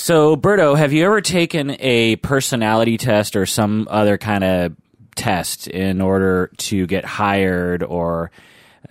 So, Berto, have you ever taken a personality test or some other kind of test in order to get hired or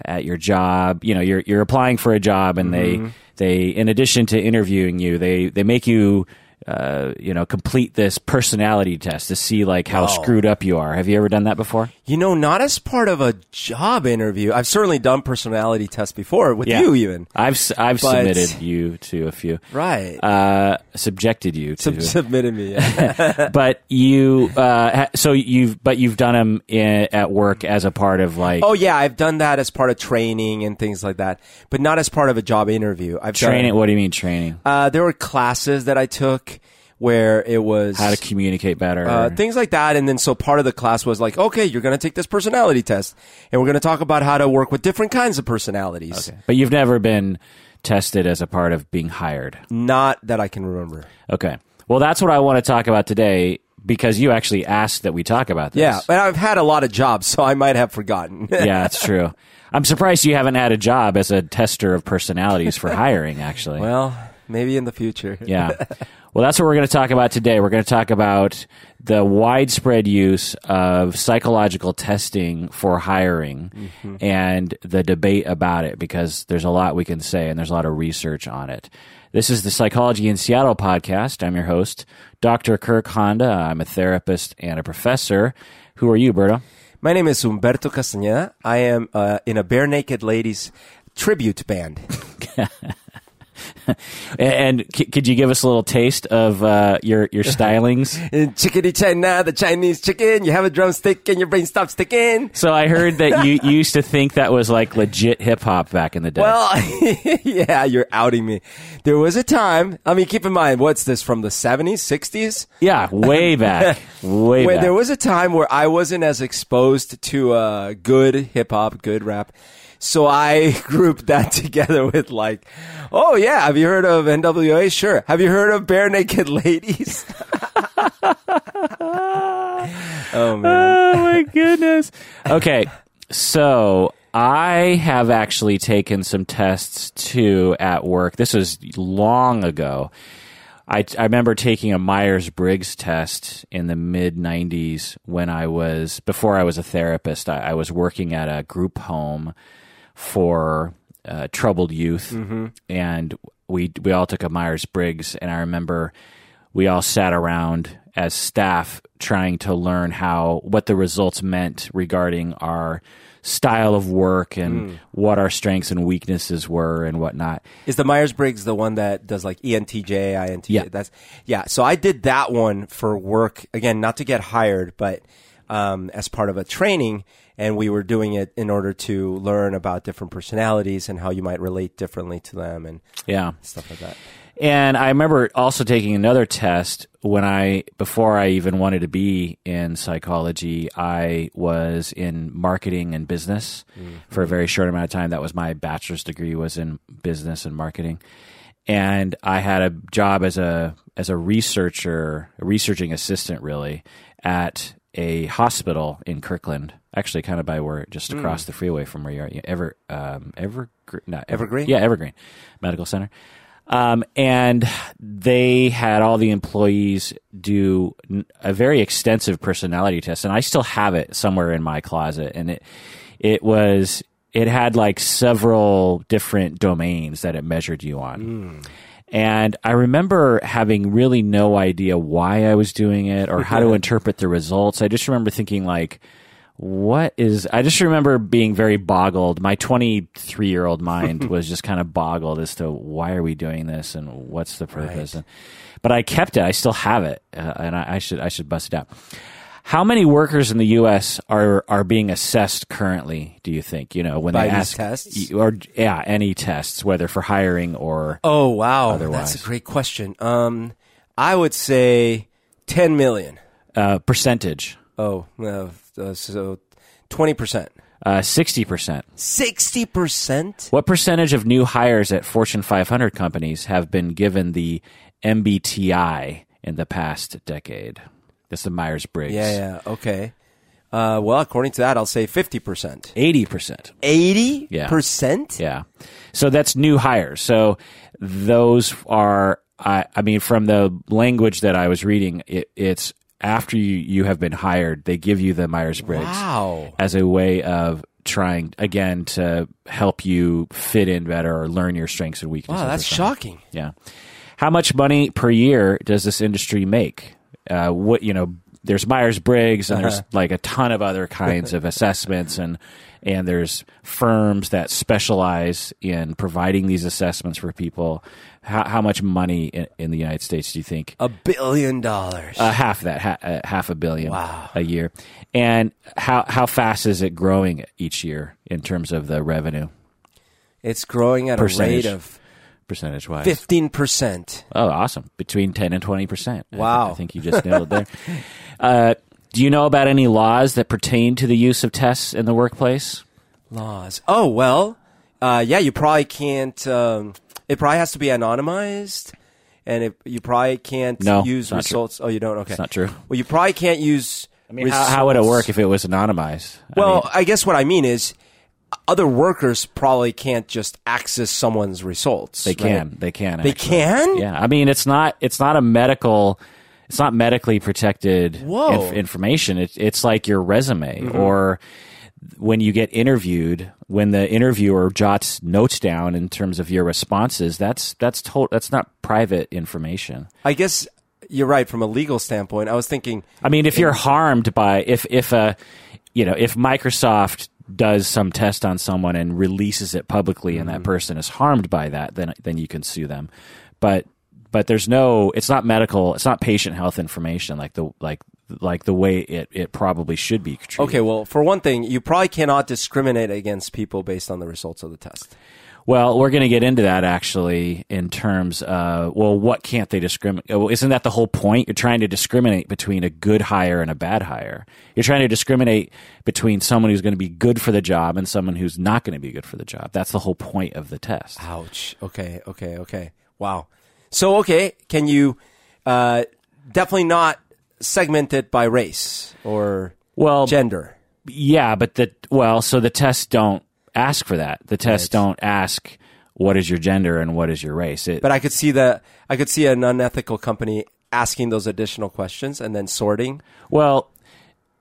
at your job? You know, you're you're applying for a job, and Mm-hmm. they they, in addition to interviewing you, they they make you. Uh, you know, complete this personality test to see like how screwed up you are. Have you ever done that before? You know, not as part of a job interview. I've certainly done personality tests before with you, even. I've I've But- submitted you to a few. Right. Uh, subjected you to. Sub- submitted me. Yeah. but you uh ha- so you've but you've done them in, at work as a part of like oh yeah, I've done that as part of training and things like that, but not as part of a job interview. I've training Done, what do you mean training uh, there were classes that I took where it was how to communicate better uh, things like that. And then so part of the class was like, okay, you're going to take this personality test and we're going to talk about how to work with different kinds of personalities. Okay. but you've never been tested as a part of being hired Not that I can remember. okay well that's what i want to talk about today because you actually asked that we talk about this Yeah, but I've had a lot of jobs, so I might have forgotten. yeah that's true i'm surprised you haven't had a job as a tester of personalities for hiring actually well, maybe in the future. Yeah. Well, that's what we're going to talk about today. We're going to talk about the widespread use of psychological testing for hiring and the debate about it because there's a lot we can say and there's a lot of research on it. This is the Psychology in Seattle podcast. I'm your host, Dr. Kirk Honda. I'm a therapist and a professor. Who are you, Berto? My name is Humberto Castañeda. I am uh, in a Barenaked Ladies tribute band. And c- could you give us a little taste of uh, your your stylings? In Chickadee China, the Chinese chicken, you have a drumstick and your brain stops ticking. So I heard that you, used to think that was like legit hip hop back in the day. Well, yeah, you're outing me. There was a time, I mean, keep in mind, what's this, from the 70s, 60s? yeah, way back, way Where back. there was a time where I wasn't as exposed to uh, good hip hop, good rap. So I grouped that together with like, oh yeah, have you heard of NWA? Sure. Have you heard of Barenaked Ladies? oh man. oh my goodness. Okay, so I have actually taken some tests too at work. This was long ago. I, I remember taking a Myers Briggs test in the mid 90s when I was, before I was a therapist, I, I was working at a group home for uh, troubled youth. And we, we all took a Myers Briggs. And I remember we all sat around as staff trying to learn how, what the results meant regarding our style of work and what our strengths and weaknesses were and whatnot. Is the Myers Briggs the one that does like ENTJ, INTJ? Yeah. That's yeah. So I did that one for work again, not to get hired, but um, as part of a training, and we were doing it in order to learn about different personalities and how you might relate differently to them and Yeah. stuff like that. And I remember also taking another test when I, before I even wanted to be in psychology, I was in marketing and business for a very short amount of time. That was my bachelor's degree was in business and marketing. And I had a job as a, as a researcher, a researching assistant really at a hospital in Kirkland, actually kind of by where, just across the freeway from where you are, Ever, um, Ever, not Evergreen? Yeah, Evergreen Medical Center. Um, and they had all the employees do a very extensive personality test, and I still have it somewhere in my closet. And it it was it had like several different domains that it measured you on. And I remember having really no idea why I was doing it or how to interpret the results. I just remember thinking like, what is I just remember being very boggled. My 23 year old mind was just kind of boggled as to why are we doing this and what's the purpose. And, but I kept it. I still have it, uh, and I, I should I should bust it out. How many workers in the U.S. are are being assessed currently? Do you think you know when By they ask tests? or yeah any tests whether for hiring or Oh wow, Otherwise. that's a great question. Um, I would say ten million. uh, percentage? Oh, uh, uh, so twenty percent, Uh, Sixty percent. sixty percent. What percentage of new hires at Fortune 500 companies have been given the MBTI in the past decade? That's the Myers Briggs. Yeah, yeah, okay. Uh, well, according to that, I'll say fifty percent. Eighty percent. 80%? Yeah. So that's new hires. So those are I, I mean, from the language that I was reading, it, it's after you, you have been hired, they give you the Myers Briggs Wow. as a way of trying again to help you fit in better or learn your strengths and weaknesses. Wow, that's shocking. Yeah. How much money per year does this industry make? Uh, what you know, there's Myers Briggs, and there's like a ton of other kinds of assessments, and and there's firms that specialize in providing these assessments for people. How, how much money in, in the United States do you think? A billion dollars. Uh, half that, ha- uh, half a billion Wow. a year. And how how fast is it growing each year in terms of the revenue it's growing at a rate of percentage wise? 15%. Oh, awesome! Between ten and twenty percent. Wow. I, think you just nailed it there. uh, do you know about any laws that pertain to the use of tests in the workplace? Laws. Oh, well, uh, yeah, you probably can't. Um, it probably has to be anonymized. And it, you probably can't No, use not true. results. Oh, you don't? Okay. It's not true. Well, you probably can't use. I mean, how, how would it work if it was anonymized? I Well, mean, I guess what I mean is other workers probably can't just access someone's results. they right? can. They can. They actually. can? Yeah. I mean, it's not. It's not a medical. It's not medically protected Mm-hmm. inf- information. It, it's like your resume or when you get interviewed, when the interviewer jots notes down in terms of your responses. That's that's to- That's not private information. I guess you're right from a legal standpoint. I was thinking, I mean, if you're harmed by if if a you know if Microsoft does some test on someone and releases it publicly, and that mm-hmm. person is harmed by that, then then you can sue them. But but there's no, it's not medical, it's not patient health information like the like like the way it it probably should be treated. okay, well, for one thing, you probably cannot discriminate against people based on the results of the test. Well, we're going to get into that actually in terms of, well, what can't they discriminate? Well, isn't that the whole point? You're trying to discriminate between a good hire and a bad hire. You're trying to discriminate between someone who's going to be good for the job and someone who's not going to be good for the job. That's the whole point of the test. Ouch. Okay, okay, okay. Wow. So, okay, can you uh, definitely not segment it by race or Well, gender? yeah, but the, well, so the tests don't ask for that. The tests Right. don't ask what is your gender and what is your race. It, But I could see that I could see an unethical company asking those additional questions and then sorting. Well,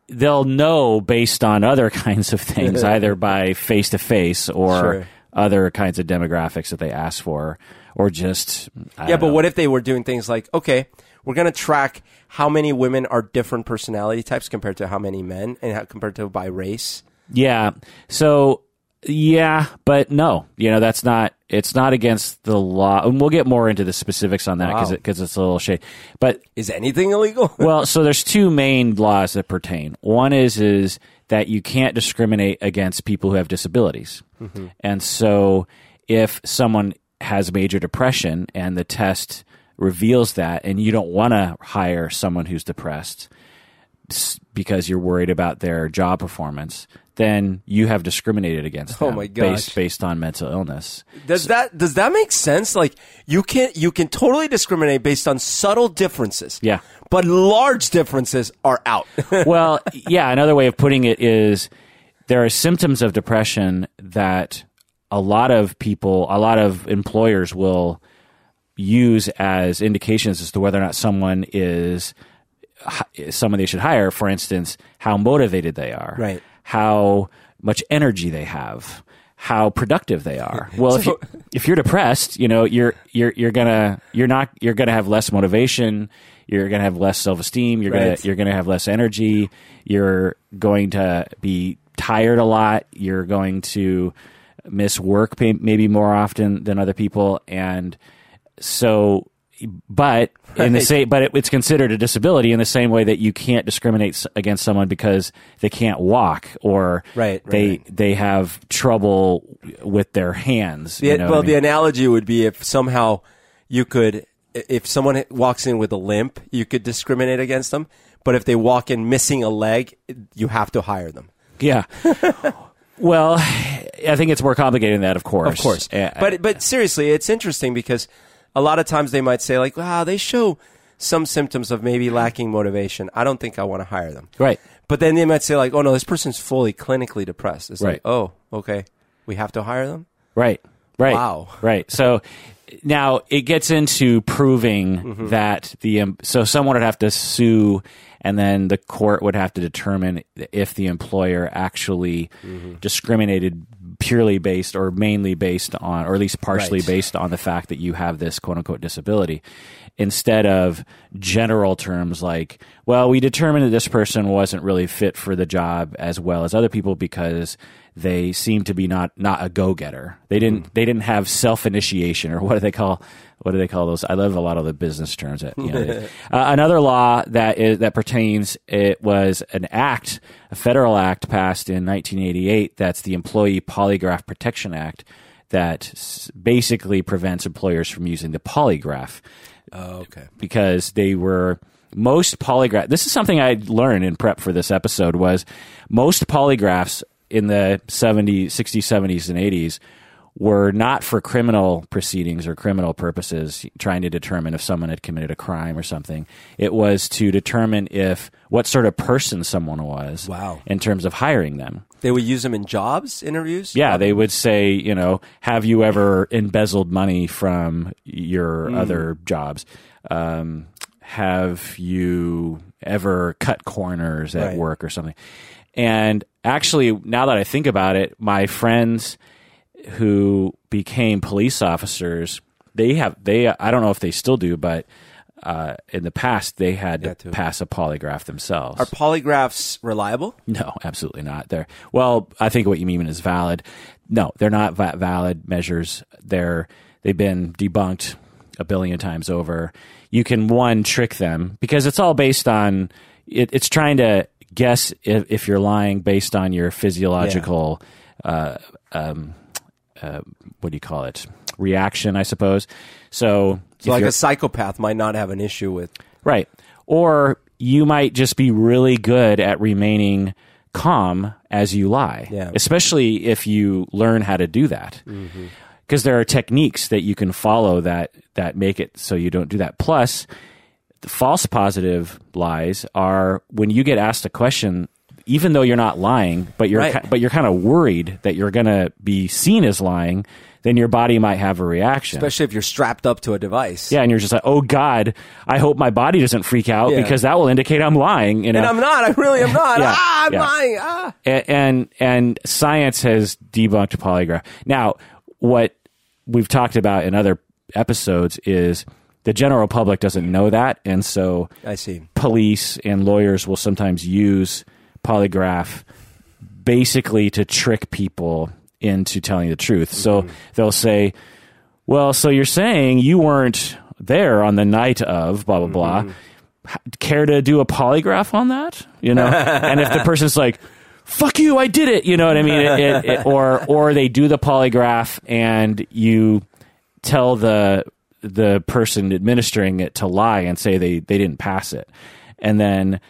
they'll know based on other kinds of things, either by face to face or Sure. other kinds of demographics that they ask for, or just I Yeah, but know. what if they were doing things like, okay, we're going to track how many women are different personality types compared to how many men and how, compared to by race? Yeah. So yeah, but no, you know that's not. It's not against the law, and we'll get more into the specifics on that because Wow. it, 'cause it's a little shady. But Is anything illegal? well, so there's two main laws that pertain. One is is that you can't discriminate against people who have disabilities, mm-hmm. and so if someone has major depression and the test reveals that, and you don't want to hire someone who's depressed because you're worried about their job performance, then you have discriminated against Oh them my gosh. based based on mental illness. Does that does that make sense? Like you can you can totally discriminate based on subtle differences. Yeah. But large differences are out. well, yeah, another way of putting it is there are symptoms of depression that a lot of people, a lot of employers will use as indications as to whether or not someone is someone they should hire. For instance, how motivated they are, Right. How much energy they have, how productive they are. Well, if you, if you're depressed, you know you're you're you're gonna you're not you're gonna have less motivation. You're gonna have less self esteem. You're gonna you're gonna have less energy. You're going to be tired a lot. You're going to miss work maybe more often than other people, and so. But in the same, but it, it's considered a disability in the same way that you can't discriminate against someone because they can't walk or Right, they right. they have trouble with their hands. The, you know well, I the analogy would be if somehow you could, if someone walks in with a limp, you could discriminate against them. But if they walk in missing a leg, you have to hire them. yeah. well, I think it's more complicated than that. Of course, Of course. Uh, But but seriously, it's interesting because a lot of times they might say like, "Wow, they show some symptoms of maybe lacking motivation. I don't think I want to hire them." right. But then they might say like, "Oh no, this person's fully clinically depressed." It's Right. like, "Oh, okay, we have to hire them." Right. Right. Wow. Right. So now it gets into proving Mm-hmm. that the em- so someone would have to sue and then the court would have to determine if the employer actually Mm-hmm. discriminated purely based or mainly based on or at least partially Right. based on the fact that you have this quote unquote disability instead of general terms like well we determined that this person wasn't really fit for the job as well as other people because they seem to be not not a go-getter they didn't they didn't have self-initiation or what do they call what do they call those i love a lot of the business terms that you know uh, another law that is that pertains it was an act a federal act passed in 1988 that's the employee polygraph protection act that s- basically prevents employers from using the polygraph Oh, okay. because they were most polygraph. This is something I learned in prep for this episode was most polygraphs in the 70s, 60s, 70s, and 80s were not for criminal proceedings or criminal purposes, trying to determine if someone had committed a crime or something. It was to determine if what sort of person someone was Wow. in terms of hiring them. They would use them in jobs interviews. Yeah, they would say, you know, have you ever embezzled money from your other jobs? Um, have you ever cut corners at Right. work or something? And actually, now that I think about it, my friends who became police officers, they have they I don't know if they still do, but uh, in the past they had Yeah, to too. pass a polygraph themselves. Are polygraphs reliable? No, absolutely not. They're well. I think what you mean is valid. No, they're not va- valid measures. They're they've been debunked a billion times over. You can one trick them because it's all based on it, it's trying to guess if, if you're lying based on your physiological uh, um, uh, what do you call it reaction, I suppose. So, So like a psychopath might not have an issue with. Right. Or you might just be really good at remaining calm as you lie. Yeah. Especially if you learn how to do that. Because there are techniques that you can follow that that make it so you don't do that. Plus, the false positive lies are when you get asked a question even though you're not lying, but you're Right. but you're kind of worried that you're going to be seen as lying, then your body might have a reaction. Especially if you're strapped up to a device. Yeah, and you're just like, oh God, I hope my body doesn't freak out Yeah. because that will indicate I'm lying. You know, And I'm not. I really am not. Yeah, ah, I'm yeah. lying. Ah. A- and and science has debunked polygraph. Now, what we've talked about in other episodes is the general public doesn't know that, and so I see. police and lawyers will sometimes use polygraph basically to trick people into telling the truth. So mm-hmm. they'll say, "Well, so you're saying you weren't there on the night of blah blah blah. Mm-hmm. H- Care to do a polygraph on that? You know?" and if the person's like, "Fuck you, I did it," you know what I mean? It, it, it, or or they do the polygraph and you tell the the person administering it to lie and say they they didn't pass it and then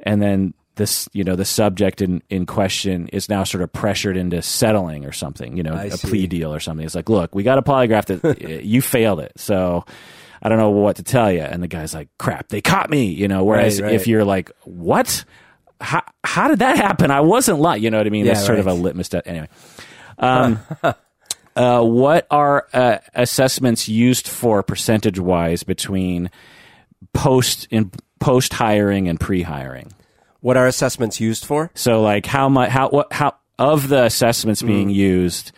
and then this you know the subject in in question is now sort of pressured into settling or something you know I a see. plea deal or something. It's like look we got a polygraph that you failed it. So i don't know what to tell you and the guy's like crap they caught me you know. Whereas Right, right. if you're like what? How, how did that happen? I wasn't lying. You know what i mean? Yeah, that's sort of a litmus test. Anyway. Um, uh, what are uh, assessments used for percentage wise between post in post hiring and pre hiring? What are assessments used for? So, like, how much, how, what, how, of the assessments Mm. being used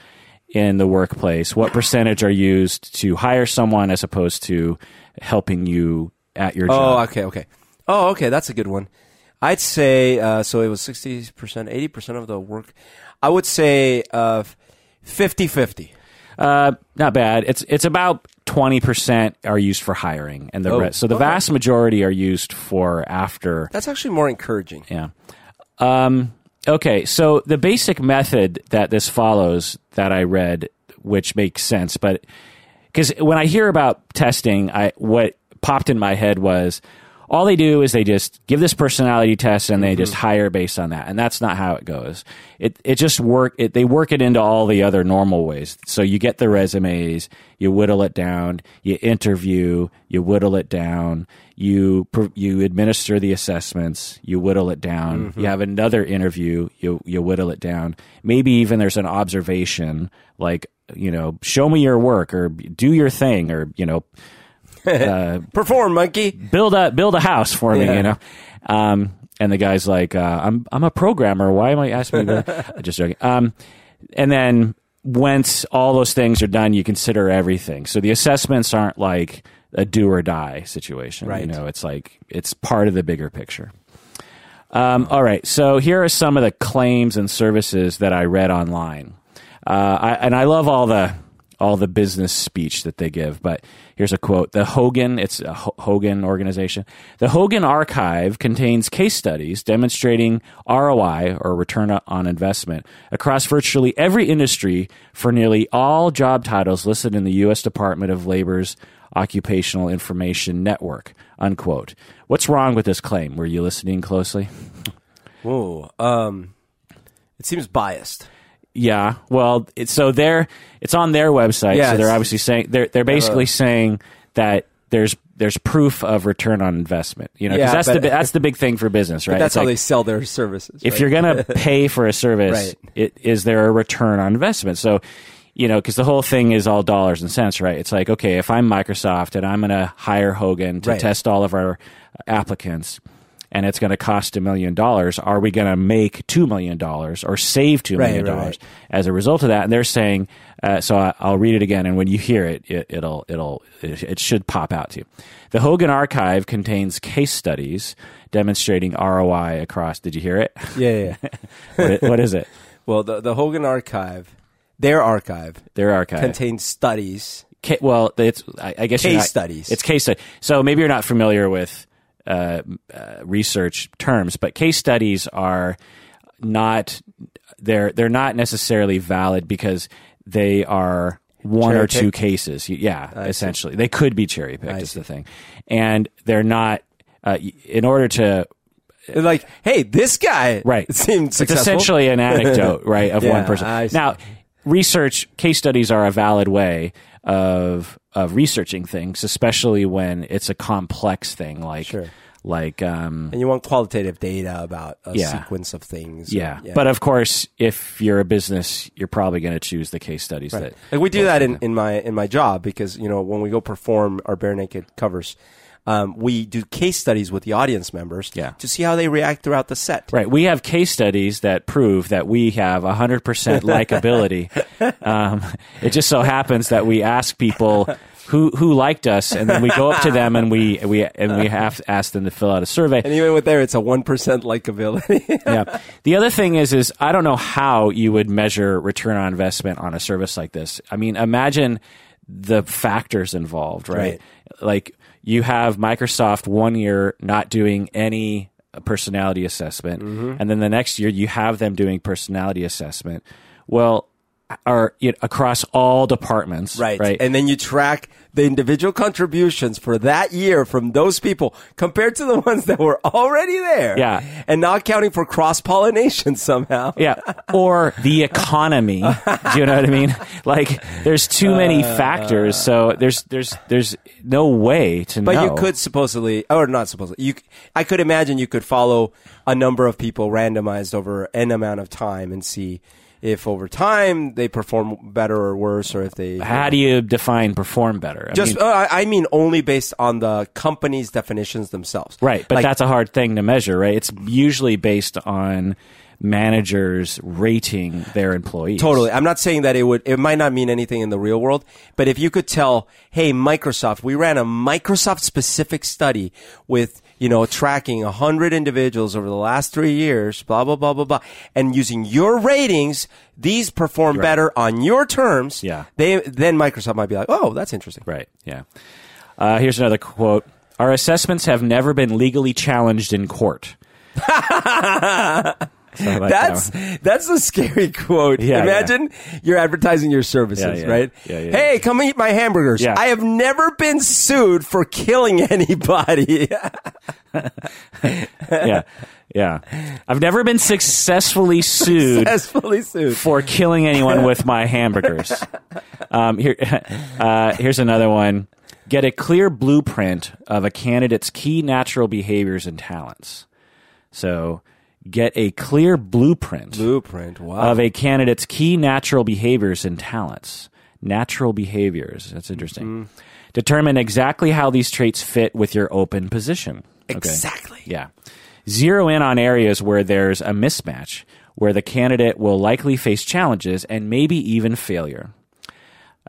in the workplace, what percentage are used to hire someone as opposed to helping you at your job? Oh, okay, okay. Oh, okay. That's a good one. I'd say uh, so. It was sixty percent, eighty percent of the work. I would say uh, 50-50. Uh, not bad. It's it's about twenty percent are used for hiring, and the Oh, rest. So the okay. vast majority are used for after That's actually more encouraging. Yeah. Um, okay, so the basic method that this follows that I read, which makes sense, but because when I hear about testing, I what popped in my head was, all they do is they just give this personality test and they just mm-hmm. hire based on that. And that's not how it goes. It it just work. It, they work it into all the other normal ways. So you get the resumes, you whittle it down, you interview, you whittle it down, you you administer the assessments, you whittle it down. You mm-hmm. have another interview, you you whittle it down. Maybe even there's an observation like you know, show me your work or do your thing or you know Perform, monkey. build a build a house for me, Yeah. you know. Um, and the guy's like, uh, "I'm I'm a programmer. Why am I asking me?" that?" Just joking. Um, and then once all those things are done, you consider everything. So the assessments aren't like a do or die situation. Right. You know, it's like it's part of the bigger picture. Um, all right. So here are some of the claims and services that I read online. Uh, I, and I love all the all the business speech that they give. But here's a quote: The Hogan, it's a Hogan organization. The Hogan Archive contains case studies demonstrating ROI or return on investment across virtually every industry for nearly all job titles listed in the U.S. Department of Labor's Occupational Information Network. Unquote. What's wrong with this claim? Were you listening closely? Whoa. Um, it seems biased. Yeah. Well, it's so they're it's on their website. Yeah, so they're it's- obviously saying they're they're uh, basically saying that there's there's proof of return on investment. You know, 'cause Yeah, that's the bi- that's the big thing for business, right? That's It's how they sell their services. if right? you're going to pay for a service, Right. it, is there a return on investment? So, you know, because the whole thing is all dollars and cents, right? It's like, okay, if I'm Microsoft and I'm going to hire Hogan to Right. test all of our applicants, and it's going to cost a million dollars, are we going to make two million dollars or save two Right, right, dollars right. as a result of that? And they're saying, uh, so I, I'll read it again, and when you hear it, it it'll it'll it, it should pop out to you. The Hogan Archive contains case studies demonstrating ROI across. Did you hear it? yeah, yeah. what, what is it? well, the the Hogan Archive, their archive Their archive. contains studies. Ca- well, it's I, I guess you're Case not- studies. It's case study. So maybe you're not familiar with uh, uh, research terms, but case studies are not they're they're not necessarily valid because they are one or two cases. Yeah, essentially, they could be cherry picked. Is the thing, and they're not. Uh, in order to They're like, hey, this guy right. seemed it's essentially an anecdote right of Yeah, one person. I now research case studies are a valid way of of researching things especially when it's a complex thing like Sure. like um and you want qualitative data about a Yeah. sequence of things. yeah. but of course if you're a business you're probably going to choose the case studies that like we do that in, in my in my job because you know when we go perform our Barenaked covers, um, we do case studies with the audience members Yeah. to see how they react throughout the set. Right. We have case studies that prove that we have 100% likability. um, it just so happens that we ask people who who liked us, and then we go up to them and we we and we have to ask them to fill out a survey. And even with there, it's a one percent likability. yeah. The other thing is, is I don't know how you would measure return on investment on a service like this. I mean, imagine the factors involved, right? Right. Like you have Microsoft one year not doing any personality assessment, Mm-hmm. and then the next year you have them doing personality assessment. Well, are you know, across all departments, Right. Right. And then you track the individual contributions for that year from those people compared to the ones that were already there. Yeah. And not counting for cross pollination somehow. Yeah, or the economy. Do you know what I mean? Like, there's too many uh. factors, so there's there's there's no way to But know. you could supposedly, or not supposedly, you, I could imagine you could follow a number of people randomized over n amount of time and see if over time they perform better or worse, or if they How do you define perform better? I just. mean, uh, I I mean, only based on the company's definitions themselves. right, but Like, that's a hard thing to measure, right? It's usually based on managers rating their employees. Totally. I'm not saying that it would, it might not mean anything in the real world, but if you could tell, hey, Microsoft, we ran a Microsoft specific study with, you know, tracking 100 individuals over the last three years, blah, blah, blah, blah, blah, and using your ratings, these perform better on your terms. Yeah. They, then Microsoft might be like, oh, that's interesting. Right. Yeah. Uh, here's another quote. Our assessments have never been legally challenged in court. So like that's that that's a scary quote. Yeah, Imagine you're advertising your services, Yeah, yeah. right? Yeah, yeah. Hey, come eat my hamburgers. Yeah. I have never been sued for killing anybody. yeah, yeah. I've never been successfully sued Successfully sued. for killing anyone with my hamburgers. Um, here, uh, here's another one. Get a clear blueprint of a candidate's key natural behaviors and talents. So, get a clear blueprint Blueprint. Wow. of a candidate's key natural behaviors and talents. Natural behaviors. That's interesting. Mm-hmm. Determine exactly how these traits fit with your open position. Okay. Exactly. Yeah. Zero in on areas where there's a mismatch, where the candidate will likely face challenges and maybe even failure.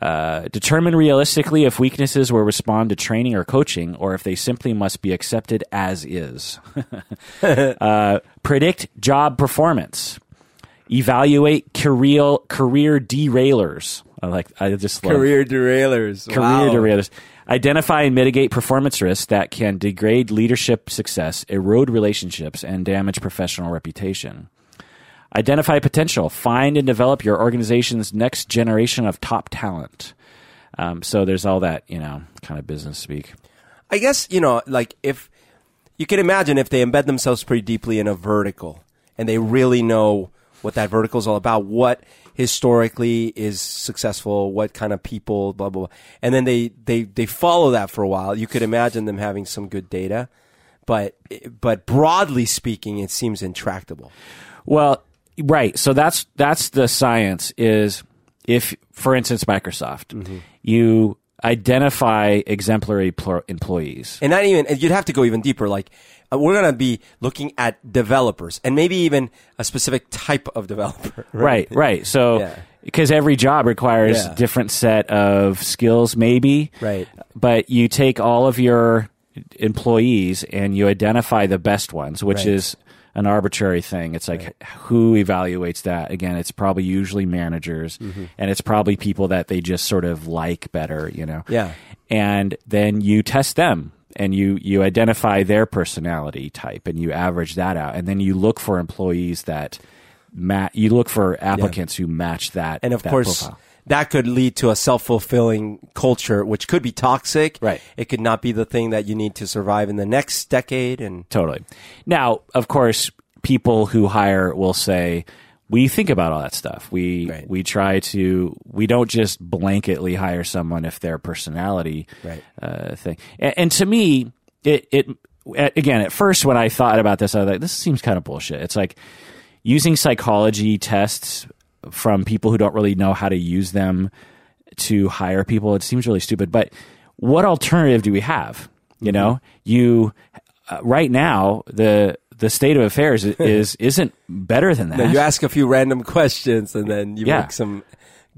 Uh, determine realistically if weaknesses will respond to training or coaching, or if they simply must be accepted as is. uh, predict job performance. Evaluate career career derailers. I like. I just love Career derailers. career wow. derailers. Identify and mitigate performance risks that can degrade leadership success, erode relationships, and damage professional reputation. Identify potential. Find and develop your organization's next generation of top talent. Um, so there's all that, you know, kind of business speak. I guess, you know, like if you can imagine if they embed themselves pretty deeply in a vertical and they really know what that vertical is all about, what historically is successful, what kind of people, blah, blah, blah. And then they, they, they follow that for a while. You could imagine them having some good data. But, but broadly speaking, it seems intractable. Well, right. So that's that's the science. Is if, for instance, Microsoft, you identify exemplary pl- employees. and not even you'd have to go even deeper like uh, we're going to be looking at developers and maybe even a specific type of developer Right, right. So Yeah. because every job requires Yeah. different set of skills, maybe. Right. But you take all of your employees and you identify the best ones, which Right. is an arbitrary thing. It's like who evaluates that? Again, it's probably usually managers, Mm-hmm. and it's probably people that they just sort of like better, you know. Yeah. And then you test them and you you identify their personality type and you average that out and then you look for employees that ma- you look for applicants who match that and of that course profile. That could lead to a self-fulfilling culture which could be toxic Right. it could not be the thing that you need to survive in the next decade and Totally. Now, of course, people who hire will say, "We think about all that stuff. We Right. we try to. We don't just blanketly hire someone if their personality Right. uh, thing." And, and to me, it it again at first when I thought about this, I was like, "This seems kind of bullshit." It's like using psychology tests from people who don't really know how to use them to hire people. It seems really stupid. But what alternative do we have? You know, you uh, right now the the state of affairs is isn't better than that. you ask a few random questions and then you Yeah. make some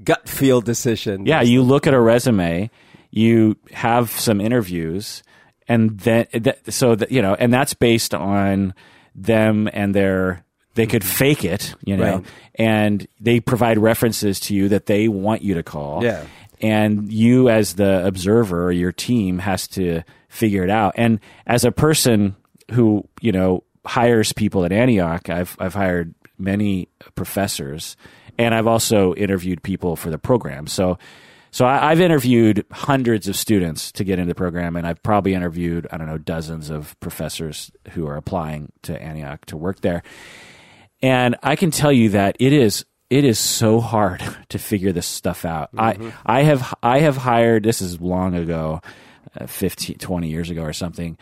gut feel decision yeah, you look at a resume, you have some interviews, and then so that you know, and that's based on them and their. They could fake it, you know, Right. and they provide references to you that they want you to call. Yeah. and you as the observer or your team has to figure it out and as a person who you know hires people at antioch i've i've hired many professors and i've also interviewed people for the program so so I, i've interviewed hundreds of students to get into the program and i've probably interviewed i don't know dozens of professors who are applying to antioch to work there and I can tell you that it is it is so hard to figure this stuff out. I I have I have hired this is long ago, uh, 15 20 years ago or something.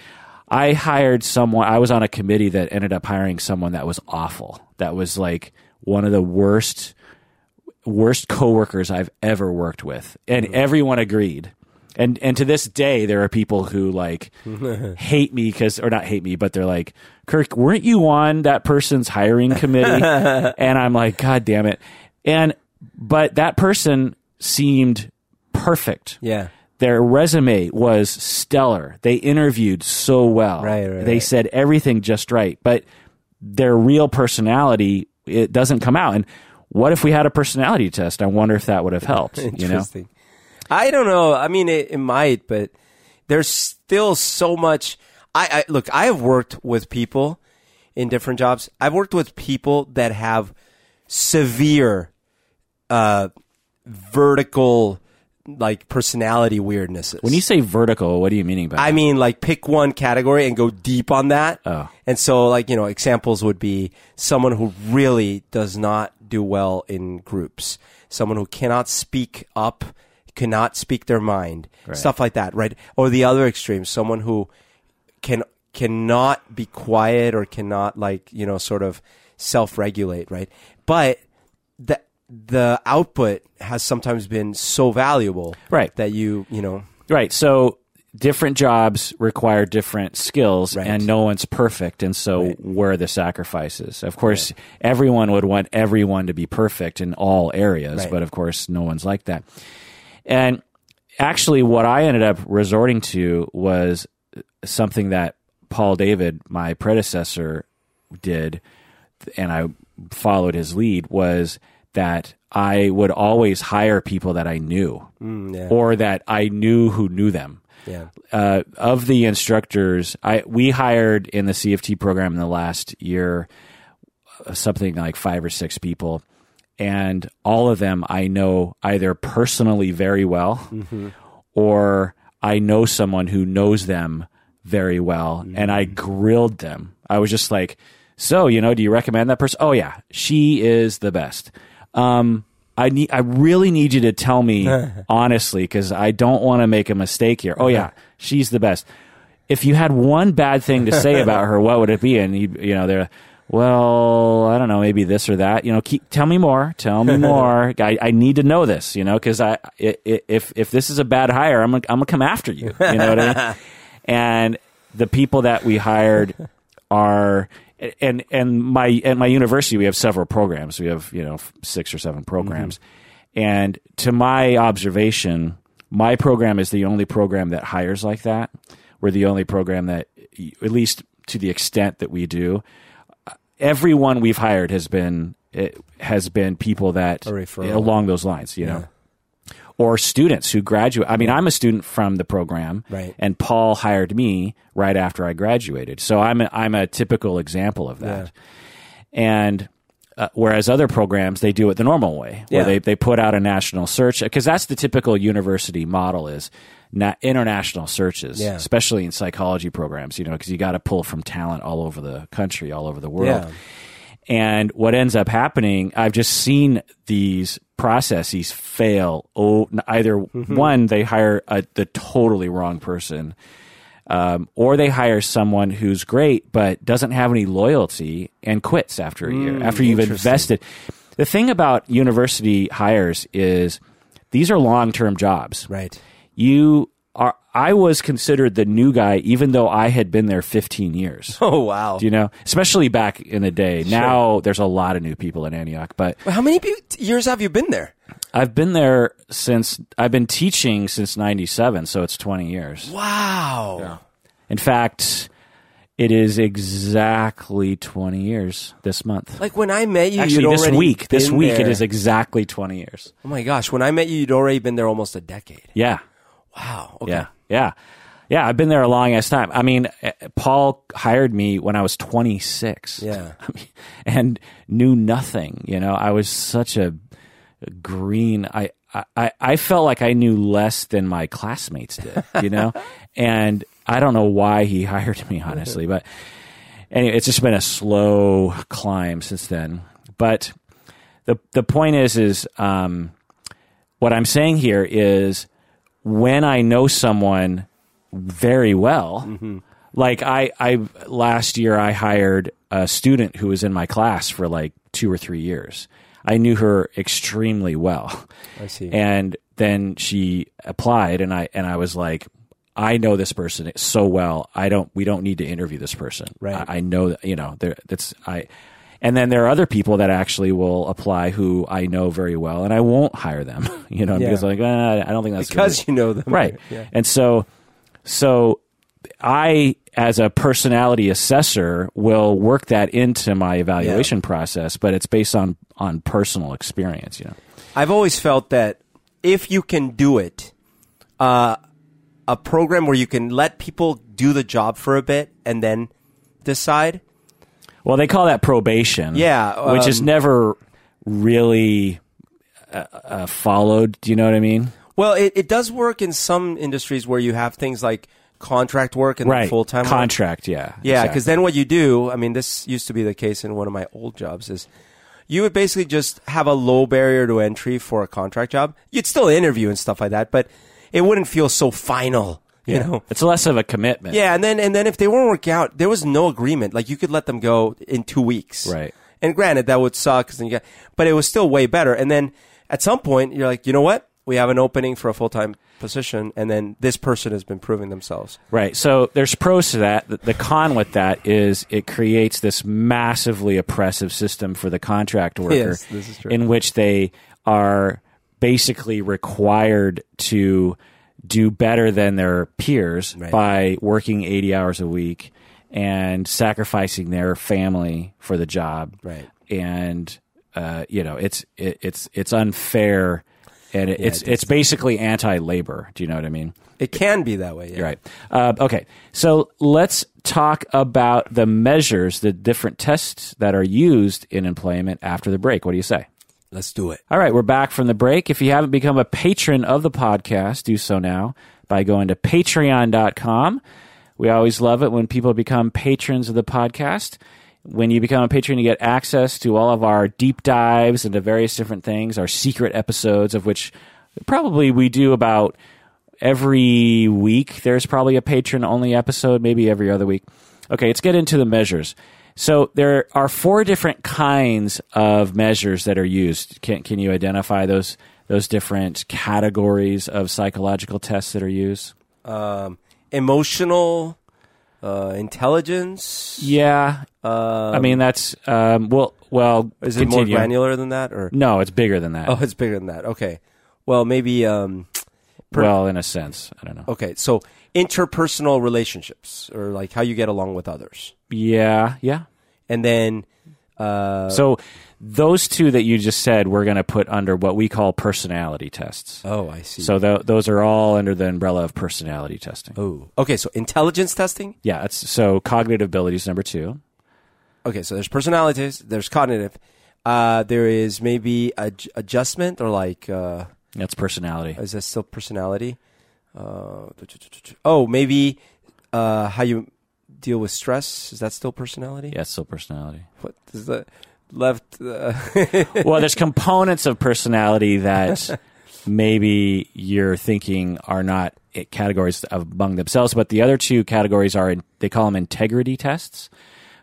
I hired someone I was on a committee that ended up hiring someone that was awful. That was like one of the worst worst coworkers I've ever worked with. And everyone agreed. And and to this day there are people who like hate me cuz or not hate me but they're like Kirk weren't you on that person's hiring committee? and I'm like god damn it. And but that person seemed perfect. yeah Their resume was stellar. They interviewed so well. Right, right, they right. said everything just right, but their real personality it doesn't come out. And what if we had a personality test? I wonder if that would have helped. you know, Interesting. I don't know. I mean, it, it might, but there's still so much. I, I look. I have worked with people, in different jobs. I've worked with people that have severe uh, vertical like personality weirdnesses. When you say vertical, what are you meaning by I that? mean, like pick one category and go deep on that. Oh. And so, like, you know, examples would be someone who really does not do well in groups, someone who cannot speak up, cannot speak their mind, stuff like that, right? Or the other extreme, someone who can cannot be quiet or cannot like you know sort of self-regulate right but the the output has sometimes been so valuable Right. that you you know Right. So different jobs require different skills Right. and no one's perfect. And so where are the sacrifices? Of course, everyone would want everyone to be perfect in all areas, Right. but of course, no one's like that. And actually, what I ended up resorting to was something that Paul David, my predecessor, did, and I followed his lead was that I would always hire people that I knew mm, yeah. or that I knew who knew them. yeah. Uh, of the instructors, I we hired in the CFT program in the last year uh, something like five or six people, and all of them I know either personally very well, or I know someone who knows them very well, and I grilled them. I was just like, "So, you know, do you recommend that person?" Oh yeah, she is the best. Um, I need, I really need you to tell me honestly because I don't want to make a mistake here. Oh yeah, she's the best. If you had one bad thing to say about her, what would it be? And you, you know, they're well, I don't know, maybe this or that. You know, keep tell me more. Tell me more. I, I need to know this. You know, because I, if if this is a bad hire, I'm gonna, I'm gonna come after you. You know what I mean? And the people that we hired are and and my at my university we have several programs. We have you know six or seven programs, mm-hmm. and to my observation, my program is the only program that hires like that. We're the only program that, at least to the extent that we do, everyone we've hired has been it has been people that along those lines. You know. Or students who graduate. I mean, I'm a student from the program, Right. and Paul hired me right after I graduated. So I'm a, I'm a typical example of that. And uh, whereas other programs they do it the normal way, where Yeah. they they put out a national search because that's the typical university model is na- international searches, Yeah. especially in psychology programs. You know, because you got to pull from talent all over the country, all over the world. Yeah. And what ends up happening, I've just seen these processes fail. Oh, either one, they hire a, the totally wrong person, um, or they hire someone who's great but doesn't have any loyalty and quits after a year after you've invested. The thing about university hires is these are long term jobs right you are I was considered the new guy even though I had been there 15 years. oh wow Do you know? Especially back in the day. Now there's a lot of new people in Antioch, but how many years have you been there I've been there since I've been teaching since 97, so it's 20 years. wow In fact, it is exactly 20 years this month. like when i met you Actually, this week, this week it there. is exactly 20 years. oh my gosh when i met you you'd already been there almost a decade Yeah. Wow okay. Yeah, yeah, yeah. I've been there a long ass time. I mean, eh, Paul hired me when I was 26. Yeah. I mean, and knew nothing. You know, I was such a green. I, I, I felt like I knew less than my classmates did. You know, and I don't know why he hired me, honestly, but anyway, it's just been a slow climb since then. But the the point is, is um, what I'm saying here is when I know someone very well, mm-hmm. like I, I last year I hired a student who was in my class for like two or three years. I knew her extremely well, i see and then she applied, and I and I was like, I know this person so well. I don't. We don't need to interview this person. Right. I, I know that you know. There. That's I. And then there are other people that actually will apply who I know very well, and I won't hire them. You know, Yeah. because like uh, I don't think that's because you know them right. yeah. And so, so I, as a personality assessor, will work that into my evaluation process, but it's based on on personal experience. You know, I've always felt that if you can do it, uh, a program where you can let people do the job for a bit and then decide. Well, they call that probation. Yeah, which is um, never really uh, uh, followed. Do you know what I mean? Well, it, it does work in some industries where you have things like contract work and Right. full time work. contract. Yeah. Yeah, exactly. because then what you do, I mean, this used to be the case in one of my old jobs, is you would basically just have a low barrier to entry for a contract job. You'd still interview and stuff like that, but it wouldn't feel so final, you know? it's less of a commitment. Yeah, and then and then if they weren't working out, there was no agreement. Like you could let them go in two weeks, Right. And granted, that would suck, you got, but it was still way better. And then at some point, you're like, you know what? We have an opening for a full time position, and then this person has been proving themselves. Right. So there's pros to that. The, the con with that is it creates this massively oppressive system for the contract worker Yes, this is true. in which they are basically required to do better than their peers Right. by working 80 hours a week and sacrificing their family for the job. Right. And uh, you know, it's it, it's it's unfair and it, it's it it's basically anti-labor. Do you know what I mean? It can be that way. Yeah. Right. Uh, okay, so let's talk about the measures, the different tests that are used in employment after the break. What do you say? Let's do it. All right, we're back from the break. If you haven't become a patron of the podcast, do so now by going to patreon.com. We always love it when people become patrons of the podcast. When you become a patron, you get access to all of our deep dives into various different things, our secret episodes, of which probably we do about every week. There's probably a patron only episode, maybe every other week. Okay, let's get into the measures. So there are four different kinds of measures that are used. Can can you identify those those different categories of psychological tests that are used? Um, emotional uh, intelligence. Yeah, Um, I mean that's um, well well. is it continue. more granular than that, or No, it's bigger than that. oh, it's bigger than that? Okay. Well, maybe. Um, per- well, in a sense, I don't know. okay, so interpersonal relationships, or like how you get along with others, Yeah, yeah. And then. Uh, So those two that you just said, we're going to put under what we call personality tests. oh, I see. So th- those are all under the umbrella of personality testing. oh, okay. So intelligence testing. Yeah, it's, so cognitive abilities number two. Okay, so there's personalities. There's cognitive. Uh, there is maybe ad- adjustment, or like. Uh, That's personality. Is that still personality? Uh, oh, maybe uh, how you deal with stress. Is that still personality? Yeah, it's still personality. What is the left? Uh, well, there's components of personality that maybe you're thinking are not categories among themselves, but the other two categories are they call them integrity tests,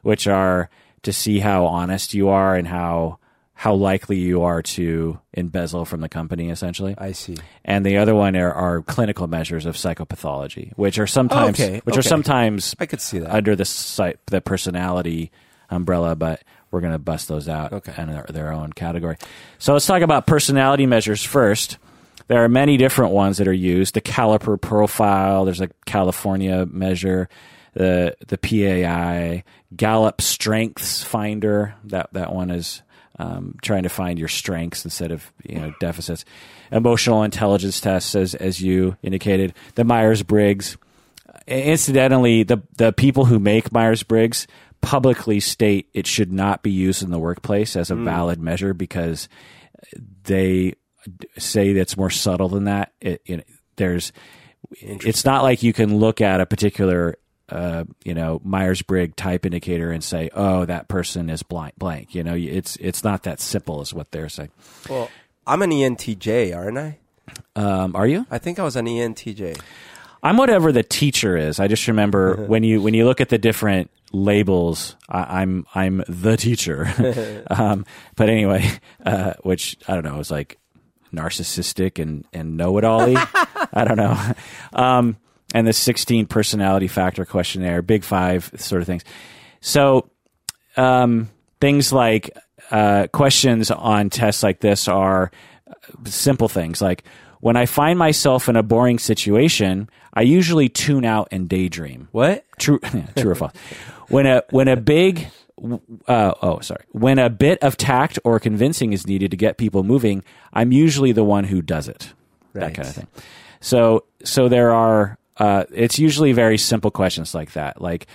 which are to see how honest you are and how how likely you are to embezzle from the company, essentially. I see. and the other one are, are clinical measures of psychopathology, which are sometimes Okay, which are sometimes I could see that. under the psy- the personality umbrella, but we're going to bust those out Okay. in their, their own category. So let's talk about personality measures first. There are many different ones that are used. The caliper profile. There's a California measure. The the PAI Gallup Strengths Finder. That that one is um, trying to find your strengths instead of you know deficits. Emotional intelligence tests, as as you indicated. The Myers Briggs. Incidentally, the the people who make Myers Briggs publicly state it should not be used in the workplace as a valid measure because they say that's more subtle than that. It, it, there's, it's not like you can look at a particular, uh, you know, Myers Briggs type indicator and say, oh, that person is blank. Blank. You know, it's it's not that simple as what they're saying. Well, I'm an ENTJ, aren't I? Um, are you? I think I was an ENTJ. I'm whatever the teacher is. I just remember when you when you look at the different labels, I, I'm I'm the teacher. um, but anyway, uh, which I don't know, it's like narcissistic and and know it all. I don't know. Um, and the 16 personality factor questionnaire, big five sort of things. So um, things like uh, questions on tests like this are simple things like when I find myself in a boring situation, I usually tune out and daydream. What? True, true or false? When a when a big uh, oh sorry when a bit of tact or convincing is needed to get people moving, I'm usually the one who does it. That kind of thing. So so there are uh, it's usually very simple questions like that, like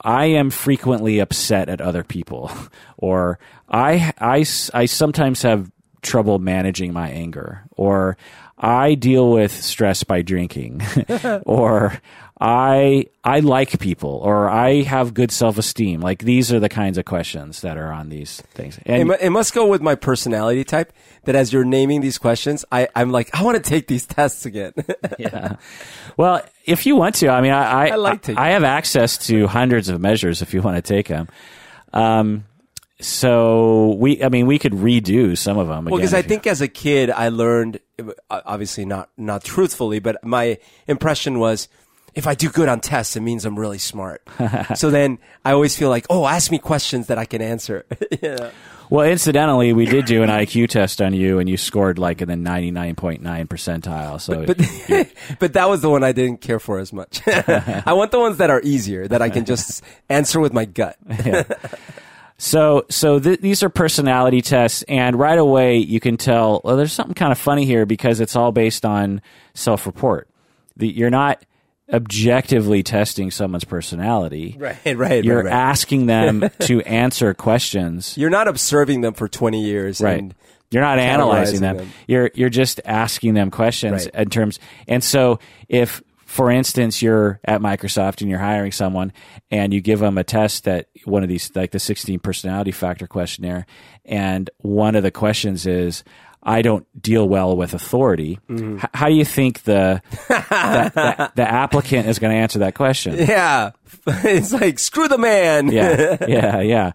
I am frequently upset at other people, or I, I, I sometimes have trouble managing my anger, or I deal with stress by drinking, or I I like people, or I have good self esteem. Like these are the kinds of questions that are on these things. And it, it must go with my personality type. That as you're naming these questions, I, I'm like, I want to take these tests again. yeah. Well, if you want to, I mean, I I, I like to. I have access to hundreds of measures if you want to take them. Um, so we, I mean, we could redo some of them. Well, because I think as a kid, I learned, uh, obviously not not truthfully, but my impression was, if I do good on tests, it means I'm really smart. so then I always feel like, oh, ask me questions that I can answer. yeah. Well, incidentally, we did do an IQ test on you, and you scored like in the ninety nine point nine percentile. So But but that was the one I didn't care for as much. I want the ones that are easier that I can just answer with my gut. So, so th- these are personality tests, and right away you can tell. Well, there's something kind of funny here because it's all based on self-report. The, you're not objectively testing someone's personality. Right, right, You're right, right. asking them to answer questions. You're not observing them for 20 years. Right. And You're not analyzing them. them. You're you're just asking them questions Right. in terms. And so, if for instance you're at Microsoft and you're hiring someone, and you give them a test that one of these like the 16 personality factor questionnaire, and one of the questions is. I don't deal well with authority. Mm-hmm. H- how do you think the the, the, the applicant is going to answer that question? yeah. It's like, screw the man. yeah, yeah, yeah.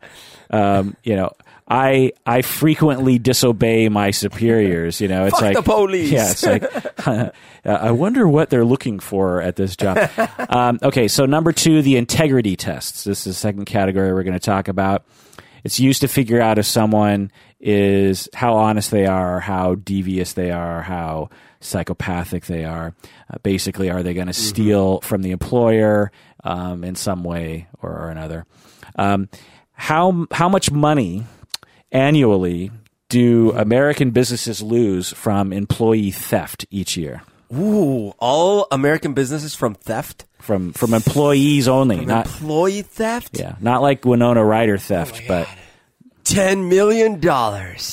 Um, you know, I I frequently disobey my superiors. You know, it's Fuck like the police. Yeah, it's like uh, I wonder what they're looking for at this job. um, okay, so number two, the integrity tests. This is the second category we're going to talk about. It's used to figure out if someone is how honest they are, how devious they are, how psychopathic they are. Uh, basically, are they going to steal from the employer um, in some way or, or another? Um, how how much money annually do American businesses lose from employee theft each year? Ooh, all American businesses from theft? From from employees only, not Employee theft? yeah, not like Winona Ryder Oh theft, but $10 million.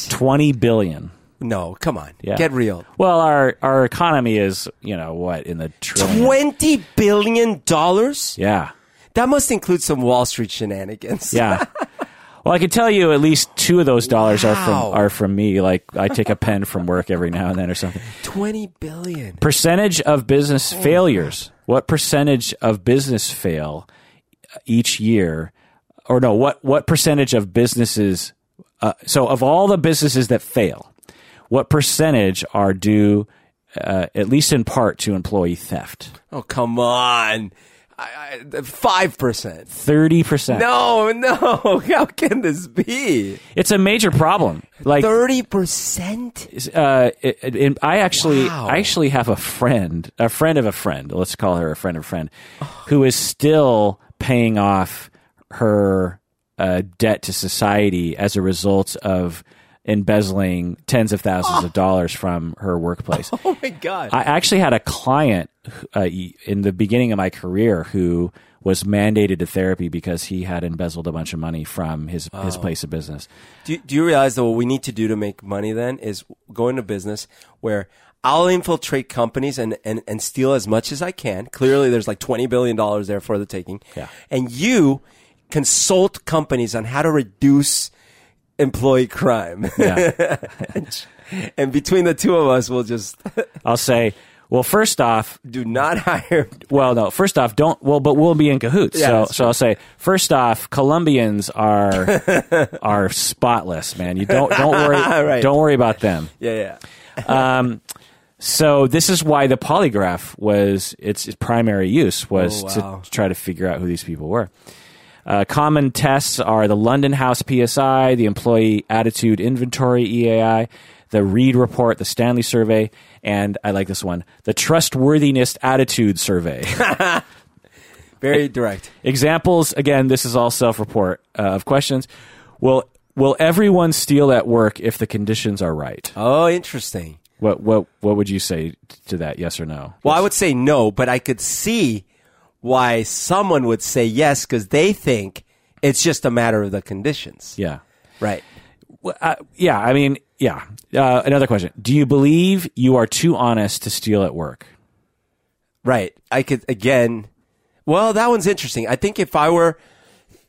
twenty billion. No, come on. Yeah. Get real. Well, our our economy is you know what in the trillion. 20 billion? dollars? Yeah, That must include some Wall Street shenanigans. yeah. Well, I can tell you at least two of those dollars are from are from me. Like I take a pen from work every now and then or something. 20 billion. Percentage of business failures. What percentage of business fail each year? Or no, what what percentage of businesses? Uh, so of all the businesses that fail, what percentage are due, uh, at least in part, to employee theft? Oh, come on. I, I, 5%. Thirty percent. No, no. How can this be? It's a major problem. Like 30%? uh, it, it- it- I actually, Wow. I actually have a friend, a friend of a friend. Let's call her a friend of a friend, who is still paying off her uh, debt to society as a result of embezzling tens of thousands of dollars from her workplace. Oh my God. I actually had a client uh, in the beginning of my career who was mandated to therapy because he had embezzled a bunch of money from his his place of business. Do you, do you realize that what we need to do to make money then is go into business where I'll infiltrate companies and, and, and steal as much as I can. Clearly, there's like $20 billion there for the taking. Yeah. And you consult companies on how to reduce employee crime. Yeah. and between the two of us, we'll just I'll say, well, first off, do not hire. Well, no. First off, don't. Well, but we'll be in cahoots. Yeah, so, so I'll say first off, Colombians are are spotless, man. You don't don't worry. Right. Don't worry about them. Yeah, yeah. Um, so this is why the polygraph was its, its primary use was Oh, wow. to try to figure out who these people were. Uh, common tests are the London House PSI, the Employee Attitude Inventory EAI, the Reid Report, the Stanton Survey, and I like this one, the Trustworthiness Attitude Survey. Very direct. Examples again, this is all self-report uh, of questions. Will will everyone steal at work if the conditions are right? Oh, interesting. What what what would you say to that? Yes or no? Well, I would say no, but I could see why someone would say yes because they think it's just a matter of the conditions. yeah. Right. Well, uh, yeah, I mean, yeah. Uh, another question: Do you believe you are too honest to steal at work? Right. I could again. Well, that one's interesting. I think if I were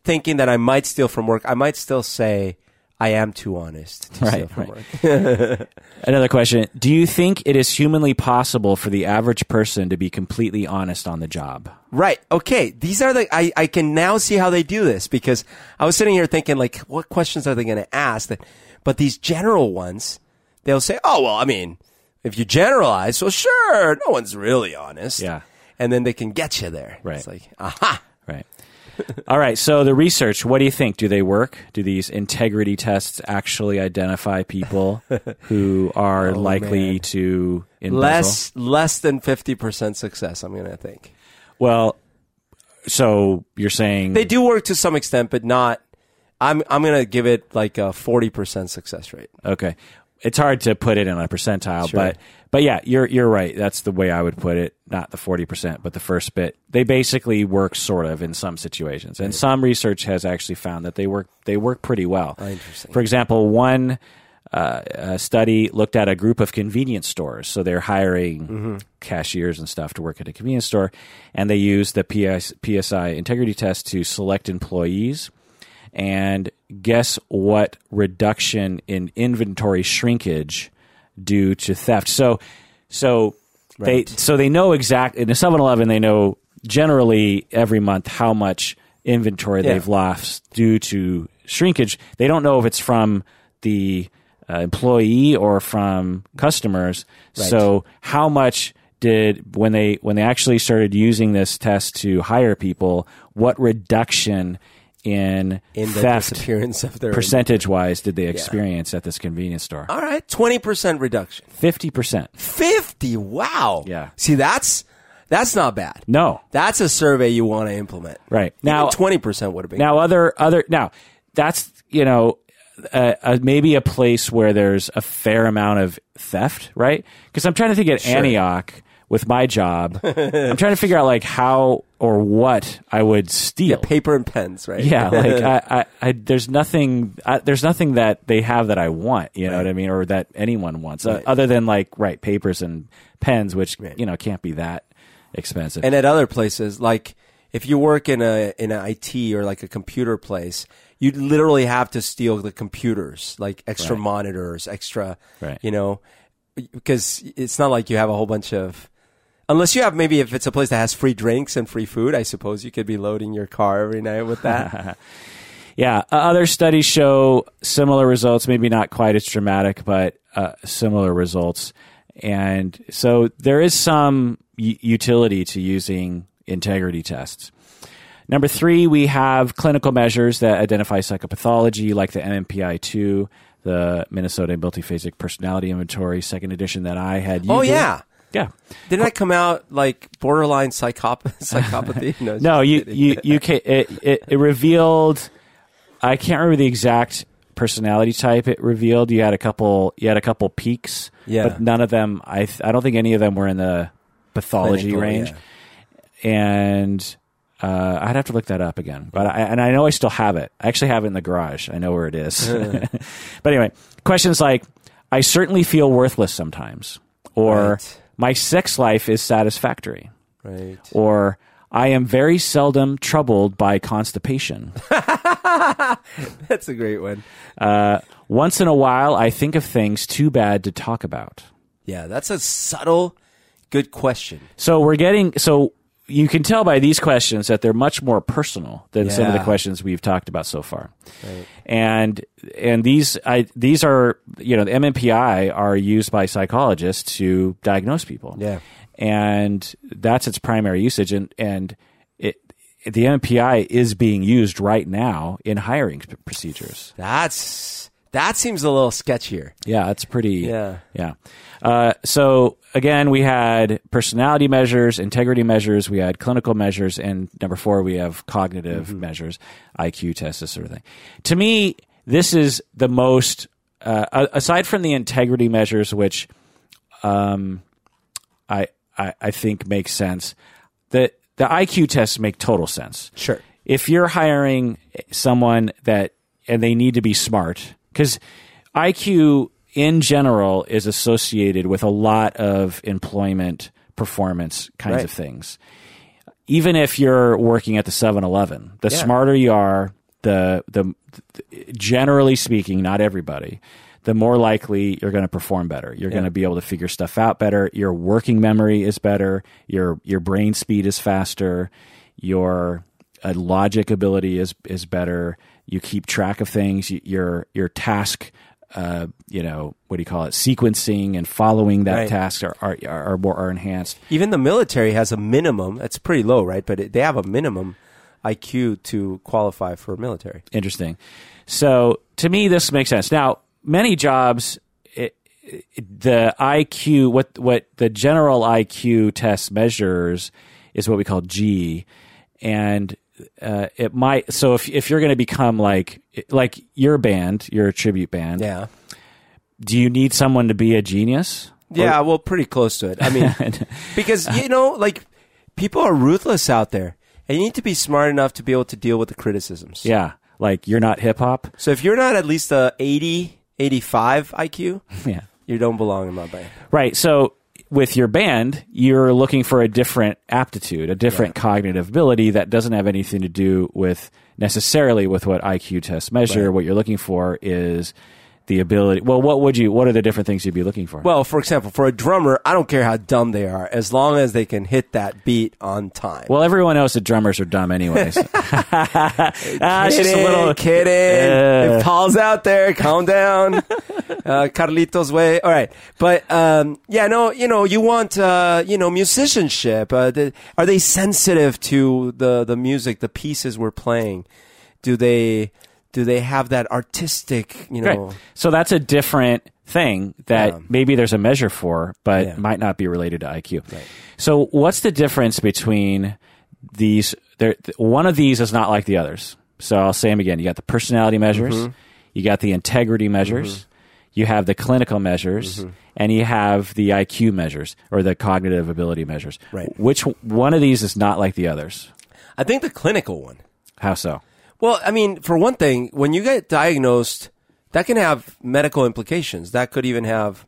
thinking that I might steal from work, I might still say I am too honest to steal Right, from right. work. Another question: Do you think it is humanly possible for the average person to be completely honest on the job? Right. Okay. These are the, I, I can now see how they do this because I was sitting here thinking like, what questions are they going to ask that, but these general ones, they'll say, oh, well, I mean, if you generalize, well, sure, no one's really honest. Yeah. And then they can get you there. Right. It's like, aha. Right. All right. So the research, what do you think? Do they work? Do these integrity tests actually identify people who are oh, likely Oh, man. to embezzle? Less, less than 50% success, I'm going to think. Well, so you're saying They do work to some extent, but not, I'm, I'm going to give it like a 40% success rate. Okay. It's hard to put it in a percentile, Sure. but but yeah, you're you're right. That's the way I would put it. Not the forty percent, but the first bit. They basically work sort of in some situations, and some research has actually found that they work they work pretty well. Oh, interesting. For example, one uh, uh, study looked at a group of convenience stores. So they're hiring Mm-hmm. cashiers and stuff to work at a convenience store, and they use the PS, PSI integrity test to select employees. And guess what reduction in inventory shrinkage due to theft? So, so Right. they so they know exactly in the 7-Eleven they know generally every month how much inventory Yeah. they've lost due to shrinkage. They don't know if it's from the uh, employee or from customers. So how much did when they when they actually started using this test to hire people, what reduction in, In the theft disappearance of their percentage wise did they experience at this convenience store? All right, 20% reduction. Fifty percent. 50. Wow. Yeah. See, that's that's not bad. No. That's a survey you want to implement. Right. Now, Now 20% would have been. Now, other other now that's you know uh, uh, maybe a place where there's a fair amount of theft, right? Because I'm trying to think at Antioch with my job, I'm trying to figure out like how or what I would steal. paper and pens, right? Yeah, like I, I, I, there's nothing, there's nothing that they have that I want. You know what I mean, or that anyone wants, uh, other than like right papers and pens, which you know can't be that expensive. and at other places, like if you work in a in an IT or like a computer place, you literally have to steal the computers, like extra Right. monitors, extra, Right. you know, because it's not like you have a whole bunch of. Unless you have maybe if it's a place that has free drinks and free food, I suppose you could be loading your car every night with that. Yeah, other studies show similar results, maybe not quite as dramatic, but uh, similar results. And so there is some utility to using integrity tests. Number three, we have clinical measures that identify psychopathology, like the MMPI 2, the Minnesota Multiphasic Personality Inventory, second edition that I had. You oh did. yeah. Yeah. Didn't I come out like borderline psychop- psychopathy? No, No, you kidding. you you can it, it it revealed. I can't remember the exact personality type it revealed. You had a couple. You had a couple peaks. Yeah. but none of them. I th- I don't think any of them were in the pathology Clinical, range. yeah. And uh, I'd have to look that up again. But I, and I know I still have it. I actually have it in the garage. I know where it is. but anyway, questions like I certainly feel worthless sometimes, or Right. my sex life is satisfactory Right. or I am very seldom troubled by constipation. That's a great one. Uh, once in a while, I think of things too bad to talk about. Yeah, that's a subtle, good question. So we're getting so you can tell by these questions that they're much more personal than some of the questions we've talked about so far. And and these I these are you know the MMPI are used by psychologists to diagnose people. Yeah. and that's its primary usage and and it the MMPI is being used right now in hiring p- procedures. That's that seems a little sketchier. Yeah, it's pretty. Yeah. yeah. Uh, so again, we had personality measures, integrity measures, we had clinical measures, and number four, we have cognitive measures, IQ tests, this sort of thing. To me, this is the most uh, aside from the integrity measures, which um, I, I I think makes sense. The the IQ tests make total sense. Sure. If you're hiring someone that and they need to be smart because IQ in general is associated with a lot of employment performance kinds Right. of things. Even if you're working at the 7-Eleven, the Yeah. smarter you are, the, the the generally speaking, not everybody, the more likely you're going to perform better. You're going to be able to figure stuff out better. Your working memory is better. Your your brain speed is faster. Your uh, logic ability is is better. You keep track of things. You, your your task, uh, you know, what do you call it? Sequencing and following that Right. task are are are more are enhanced. Even the military has a minimum. It's pretty low, right? But it, they have a minimum IQ to qualify for military. Interesting. So to me, this makes sense. Now, many jobs, it, it- the IQ, what what the general IQ test measures, is what we call G, and uh, it might. So if if you're going to become like like your band, your tribute band, Yeah. do you need someone to be a genius? Yeah, well, pretty close to it. I mean, because you know, like people are ruthless out there, and you need to be smart enough to be able to deal with the criticisms. Yeah, like you're not hip hop. So if you're not at least a 80, 85 IQ, Yeah. you don't belong in my band. Right. So with your band, you're looking for a different aptitude, a different cognitive ability that doesn't have anything to do with necessarily with what IQ tests measure. Right. What you're looking for is the ability. Well, what would you? What are the different things you'd be looking for? Well, for example, for a drummer, I don't care how dumb they are, as long as they can hit that beat on time. Well, everyone knows that drummers are dumb, anyways. ah, it's just a little. kidding. Uh. if Paul's out there, calm down. uh, Carlitos way. All right, but um, yeah, no, you know, you want uh, you know musicianship. Uh, the, are they sensitive to the the music, the pieces we're playing? Do they do they have that artistic? You know, Right. So that's a different thing that Yeah. maybe there's a measure for, but Yeah. might not be related to IQ. So what's the difference between these? There, one of these is not like the others. So I'll say them again. You got the personality measures, Mm-hmm. you got the integrity measures, you have the clinical measures, Mm-hmm. and you have the IQ measures or the cognitive ability measures. Right. Which one of these is not like the others? I think the clinical one. How so? Well, I mean, for one thing, when you get diagnosed, that can have medical implications. That could even have,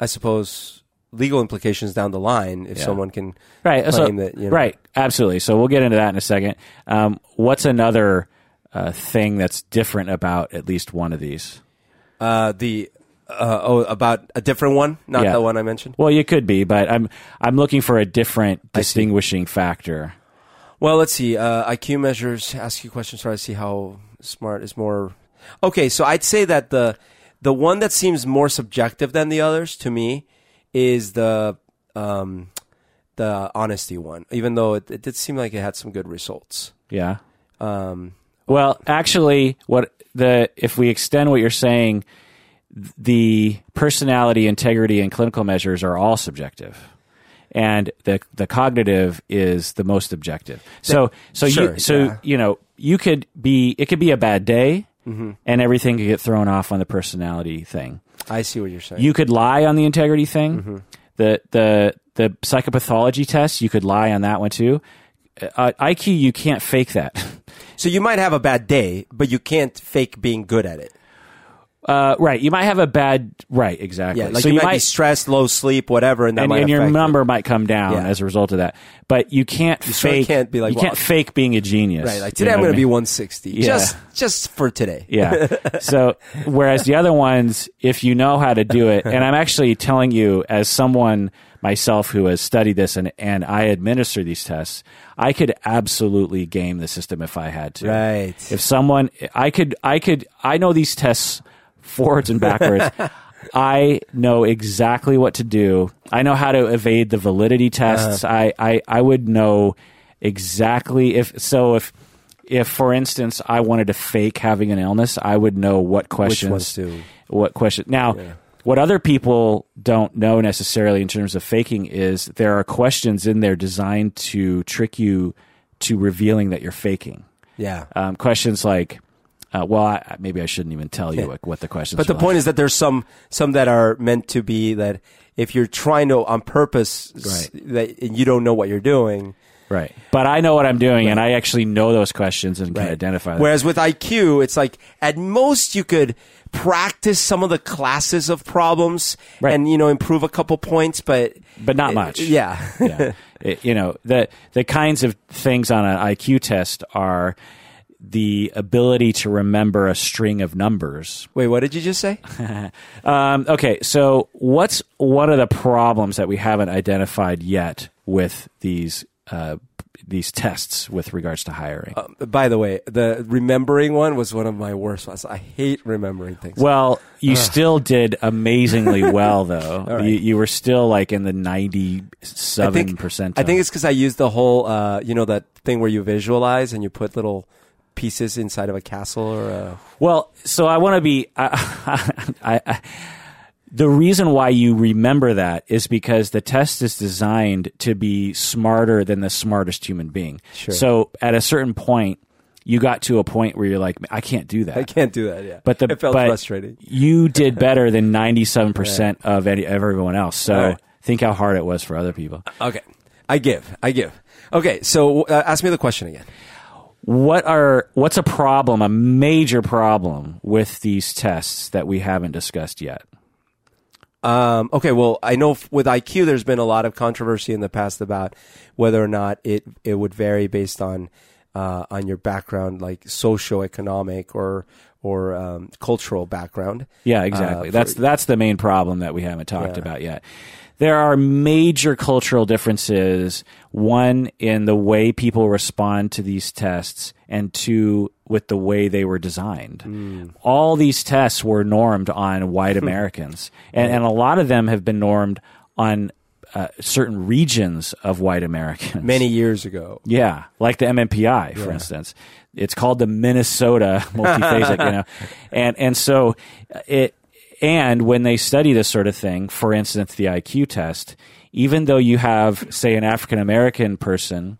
I suppose, legal implications down the line if Yeah. someone can Right. So, that. You know, Right. Absolutely. So we'll get into that in a second. Um, what's another uh, thing that's different about at least one of these? Uh, the uh, oh about a different one, not Yeah. the one I mentioned. Well, you could be, but I'm I'm looking for a different distinguishing factor. Well, let's see. Uh, IQ measures ask you questions, try to see how smart is more. Okay, so I'd say that the the one that seems more subjective than the others to me is the um, the honesty one. Even though it, it did seem like it had some good results. Yeah. Um, Well, actually, what the if we extend what you're saying, the personality, integrity, and clinical measures are all subjective, and the the cognitive is the most objective. So, so Sure, you so yeah. you know you could be it could be a bad day, Mm-hmm. and everything could get thrown off on the personality thing. I see what you're saying. You could lie on the integrity thing. Mm-hmm. The the the psychopathology test, you could lie on that one too. Uh, IQ, you can't fake that. so you might have a bad day, but you can't fake being good at it. Uh, right. You might have a bad. Right. Exactly. Yeah, like so you, you might, be stressed, low sleep, whatever, and that and, might and your number might come down Yeah. as a result of that. But you can't of fake. can't be like, you well, can't fake being a genius. Right, like You today know I'm going I to be 160, Yeah. just just for today. Yeah. So whereas the other ones, if you know how to do it, and I'm actually telling you as someone myself who has studied this and, and I administer these tests, I could absolutely game the system if I had to. Right. If someone, I could, I could, I know these tests forwards and backwards. I know exactly what to do. I know how to evade the validity tests. Uh-huh. I, I, I would know exactly if, so if, if for instance I wanted to fake having an illness, I would know what questions, ones to- what question. Now, what other people don't know necessarily in terms of faking is there are questions in there designed to trick you to revealing that you're faking Yeah. um, questions like Uh, well, I, maybe I shouldn't even tell you what, what the questions. Are. But the point is that there's some some that are meant to be that if you're trying to on purpose s- that and you don't know what you're doing. right? But I know what I'm doing, and I actually know those questions and can identify them. Whereas with IQ, it's like at most you could practice some of the classes of problems Right. and you know improve a couple points, but but not much. yeah. yeah. It- you know the the kinds of things on an IQ test are the ability to remember a string of numbers. Wait, what did you just say? Um, okay, so what's one of the problems that we haven't identified yet with these uh, these tests with regards to hiring? Um, by the way, the remembering one was one of my worst ones. I hate remembering things. Well, you still did amazingly well, though. right. you, you were still like in the ninety-seven percent. I think it's because I used the whole, uh, you know, that thing where you visualize and you put little pieces inside of a castle or a. Well, so I want to be. I, I, I, the reason why you remember that is because the test is designed to be smarter than the smartest human being. Sure. So at a certain point, you got to a point where you're like, I can't do that. I can't do that. Yeah, But the it felt but frustrating. You did better than ninety-seven percent of any, everyone else. So right. think how hard it was for other people. Okay, I give. I give. Okay, so uh, ask me the question again. What are what's a problem, a major problem with these tests that we haven't discussed yet? Um, okay, well, I know f- with IQ, there's been a lot of controversy in the past about whether or not it it would vary based on uh, on your background, like socioeconomic or or um, cultural background. Yeah, exactly. Uh, that's for- that's the main problem that we haven't talked Yeah. about yet. There are major cultural differences. One in the way people respond to these tests, and two with the way they were designed. Hmm. All these tests were normed on white Americans, and, and a lot of them have been normed on uh, certain regions of white Americans. Many years ago, Yeah, like the MMPI, for instance. It's called the Minnesota multiphasic, you know, and and so it and when they study this sort of thing, for instance, the IQ test, even though you have, say, an African American person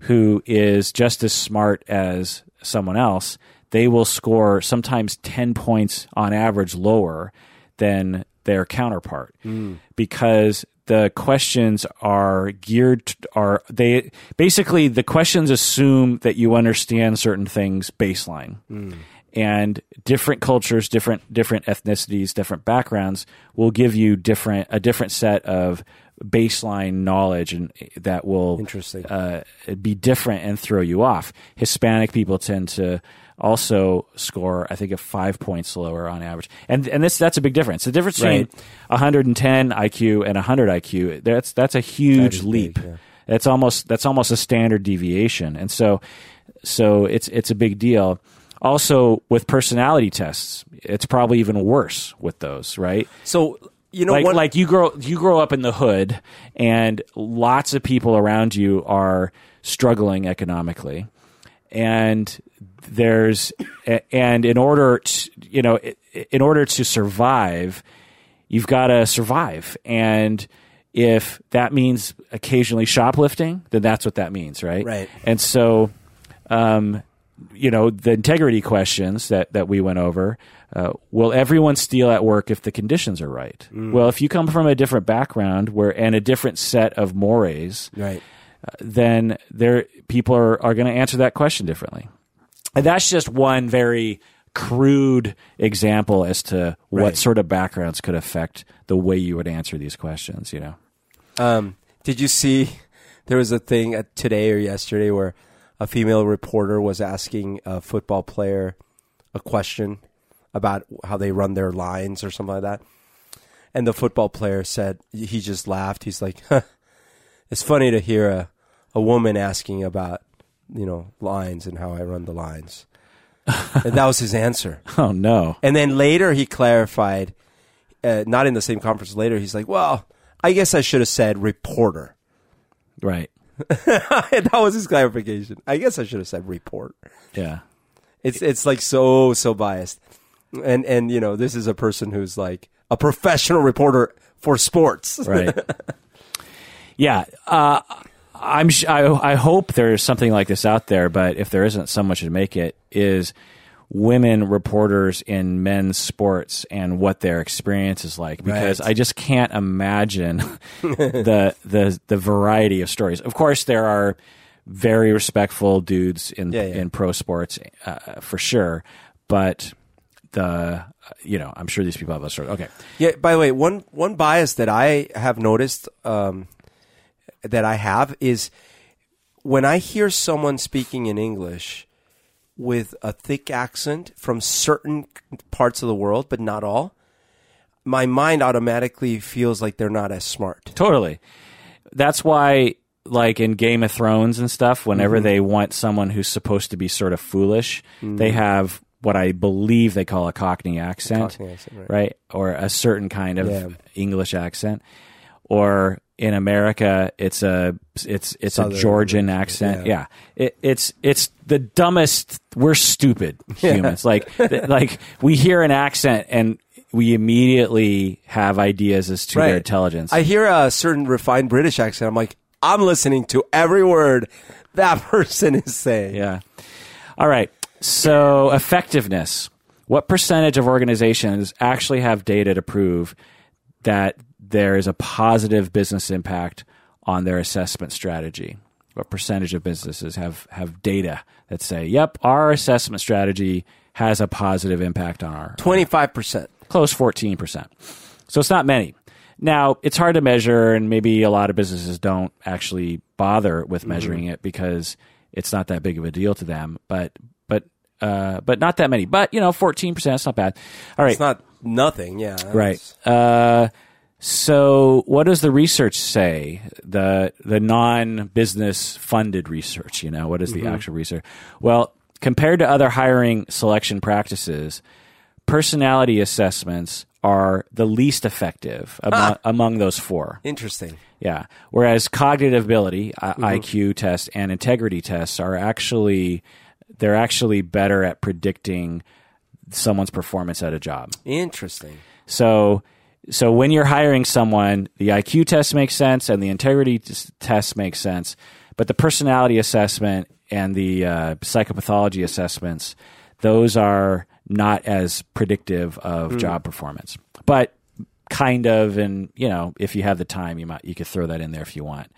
who is just as smart as someone else, they will score sometimes ten points on average lower than their counterpart. Hmm. Because the questions are geared are they basically the questions assume that you understand certain things baseline hmm. And different cultures different different ethnicities different backgrounds will give you different a different set of baseline knowledge and that will Interesting. uh, be different and throw you off hispanic people tend to also score i think a five points lower on average and and this that's a big difference the difference Right. between 110 iq and 100 iq that's that's a huge is leap big, yeah. that's almost that's almost a standard deviation and so so it's it's a big deal also with personality tests it's probably even worse with those right? So you know, like one, like you grow you grow up in the hood and lots of people around you are struggling economically. And there's and in order to, you know in order to survive you've got to survive. And if that means occasionally shoplifting then that's what that means right? Right. and so um, you know the integrity questions that that we went over uh, will everyone steal at work if the conditions are right well if you come from a different background where and a different set of mores right. then there people are, are going to answer that question differently. And that's just one very crude example as to what sort of backgrounds could affect the way you would answer these questions, you know. Um, did you see there was a thing today or yesterday where a female reporter was asking a football player a question about how they run their lines or something like that? And the football player said, he just laughed. He's like, huh, it's funny to hear a, a woman asking about, you know, lines and how I run the lines. and that was his answer. Oh no. And then later he clarified, uh, not in the same conference later, he's like, well, I guess I should have said reporter. Right. that was his clarification. I guess I should have said report. Yeah. It's it's like so so biased. And and you know, this is a person who's like a professional reporter for sports. Right. yeah. Uh, I'm. sh- I, I hope there's something like this out there, but if there isn't, someone should make it is women reporters in men's sports and what their experience is like because Right. I just can't imagine the the the variety of stories. Of course, there are very respectful dudes in Yeah, yeah. in pro sports uh, for sure, but the you know I'm sure these people have a story. Okay, Yeah. By the way, one one bias that I have noticed um, that I have is when I hear someone speaking in English with a thick accent from certain parts of the world, but not all. My mind automatically feels like they're not as smart. Totally. That's why, like in Game of Thrones and stuff, whenever Mm-hmm. they want someone who's supposed to be sort of foolish, they have what I believe they call a Cockney accent, Cockney accent, right. right? Or a certain kind of Yeah. English accent. Or in America, it's a it's it's Southern a Georgian accent. yeah. Yeah, it, it's it's the dumbest. We're stupid humans. Like th- like we hear an accent and we immediately have ideas as to Right. their intelligence. I hear a certain refined British accent. I'm like, I'm listening to every word that person is saying. Yeah. All right. So effectiveness. What percentage of organizations actually have data to prove that there is a positive business impact on their assessment strategy? What percentage of businesses have, have data that say, yep, our assessment strategy has a positive impact on our Twenty five percent. close 14%. So it's not many. Now, it's hard to measure, and maybe a lot of businesses don't actually bother with measuring it because it's not that big of a deal to them. But, but, uh, but not that many. But, you know, 14%, is not bad. All right. It's not nothing. Yeah. Right. Uh, so, what does the research say? The the non business funded research. You know, what is the mm-hmm. actual research? Well, compared to other hiring selection practices, personality assessments are the least effective among, ah. among those four. Interesting. Yeah. Whereas cognitive ability, I- mm-hmm. IQ tests, and integrity tests are actually they're actually better at predicting someone's performance at a job. Interesting. So, so when you're hiring someone, the IQ test makes sense and the integrity test makes sense, but the personality assessment and the uh, psychopathology assessments, those are not as predictive of job performance. But kind of, and you know, if you have the time, you might you could throw that in there if you want.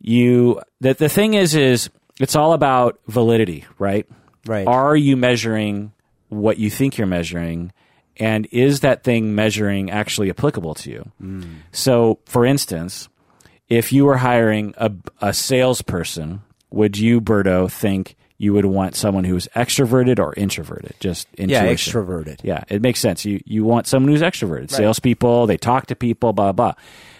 You the the thing is is it's all about validity, right? Right. Are you measuring what you think you're measuring? And is that thing measuring actually applicable to you? So, for instance, if you were hiring a, a salesperson, would you, Berto, think you would want someone who's extroverted or introverted? Just intuition. Yeah, extroverted. Yeah, it makes sense. You you want someone who's extroverted. Salespeople, they talk to people, blah blah.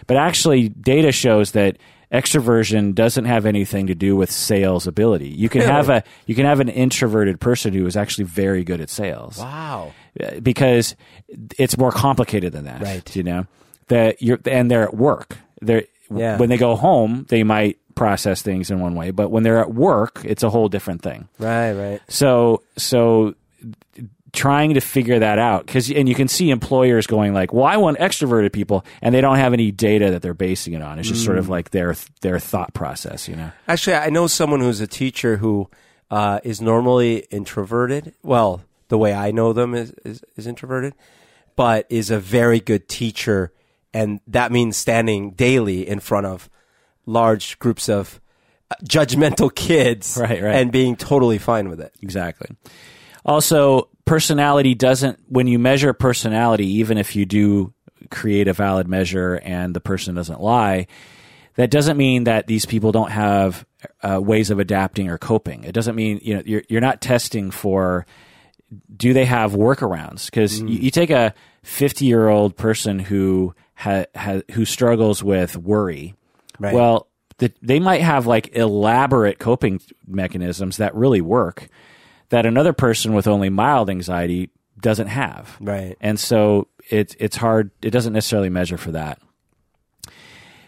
But actually, data shows that extroversion doesn't have anything to do with sales ability. You can have a you can have an introverted person who is actually very good at sales Wow. Uh, because it's more complicated than that. Right. You know that you're and they're at work. They're Yeah. when they go home, they might process things in one way, but when they're at work, it's a whole different thing. Right. Right. So so trying to figure that out because and you can see employers going like well i want extroverted people and they don't have any data that they're basing it on it's just sort of like their their thought process you know Actually, I know someone who's a teacher who uh, is normally introverted. Well, the way I know them is, is, is introverted, but is a very good teacher. And that means standing daily in front of large groups of uh, judgmental kids Right, right. and being totally fine with it. Exactly. Also, personality doesn't, when you measure personality, even if you do create a valid measure and the person doesn't lie, that doesn't mean that these people don't have uh, ways of adapting or coping. It doesn't mean, you know, you're, you're not testing for do they have workarounds? Because you, mm. you take a 50 year old person who ha, ha, who struggles with worry. Right. Well, the, they might have like elaborate coping mechanisms that really work that another person with only mild anxiety doesn't have. Right. And so it's it's hard. It doesn't necessarily measure for that.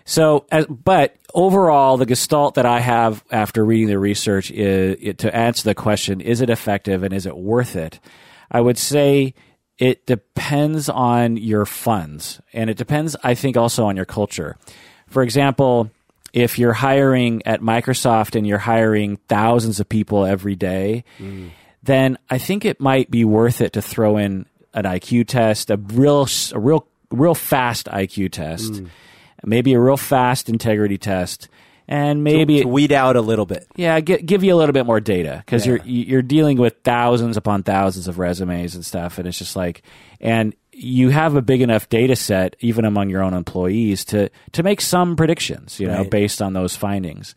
So, as, but overall, the gestalt that I have after reading the research is it, to answer the question: Is it effective and is it worth it? I would say it depends on your funds, and it depends, I think, also on your culture. For example, if you're hiring at Microsoft and you're hiring thousands of people every day, then I think it might be worth it to throw in an IQ test, a real, a real, real fast IQ test, Mm. Maybe a real fast integrity test, and maybe to weed out a little bit. yeah, gi- give you a little bit more data because you're you're dealing with thousands upon thousands of resumes and stuff, and it's just like, and you have a big enough data set, even among your own employees, to to make some predictions, you know, Right. based on those findings.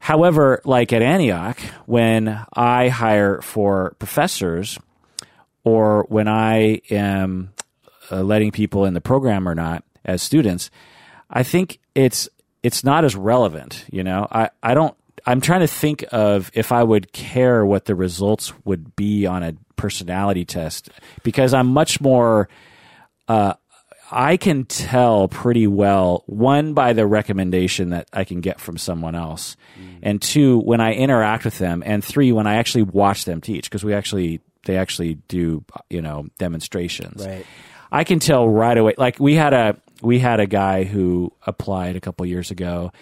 However, like at Antioch, when I hire for professors, or when I am uh, letting people in the program or not as students, I think it's it's not as relevant. You know, I I don't. I'm trying to think of if I would care what the results would be on a personality test because I'm much more. Uh, I can tell pretty well one by the recommendation that I can get from someone else, and two when I interact with them, and three when I actually watch them teach because we actually they actually do you know demonstrations. Right. I can tell right away. Like we had a we had a guy who applied a couple years ago,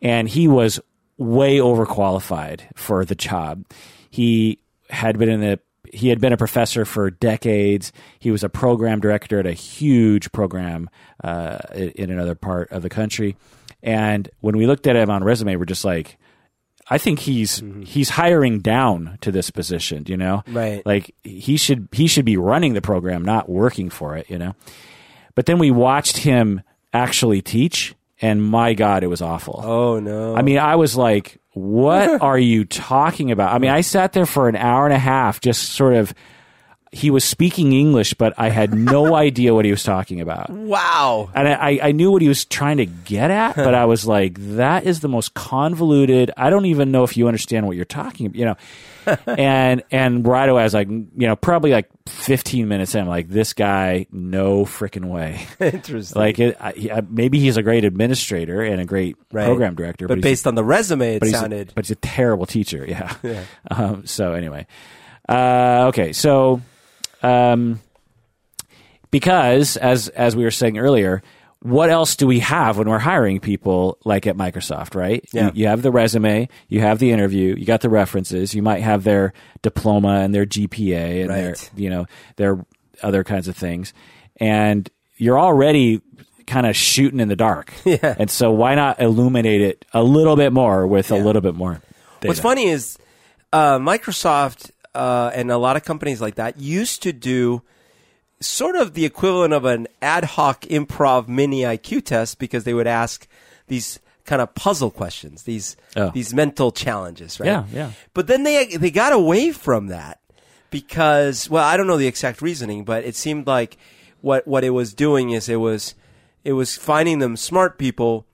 and he was way overqualified for the job. He had been in the he had been a professor for decades. He was a program director at a huge program uh, in another part of the country. And when we looked at him on resume, we're just like, I think he's he's hiring down to this position. You know, Right. Like he should he should be running the program, not working for it. You know. But then we watched him actually teach, and my God, it was awful. Oh no. I mean, I was like, what are you talking about? I mean, I sat there for an hour and a half, just sort of. He was speaking English, but I had no idea what he was talking about. wow. And I, I knew what he was trying to get at, but I was like, that is the most convoluted. I don't even know if you understand what you're talking about, you know. and and right away I was like, you know, probably like 15 minutes in, I'm like, this guy, no freaking way. Interesting. like, it, I, I- maybe he's a great administrator and a great Right. program director, but he's- based on the resume, it but he's, a, sounded. but he's a terrible teacher. Yeah. Yeah. Um, so anyway, uh, okay. So, um, because as as we were saying earlier, what else do we have when we're hiring people like at Microsoft, right? Yeah. You, you have the resume, you have the interview, you got the references, you might have their diploma and their GPA and their you know their other kinds of things, and you're already kind of shooting in the dark. Yeah. And so why not illuminate it a little bit more with a little bit more? What's funny is uh, Microsoft uh, and a lot of companies like that used to do sort of the equivalent of an ad hoc improv mini IQ test because they would ask these kind of puzzle questions, these Oh. these mental challenges, right? Yeah, yeah. But then they they got away from that because well, I don't know the exact reasoning, but it seemed like what what it was doing is it was it was finding them smart people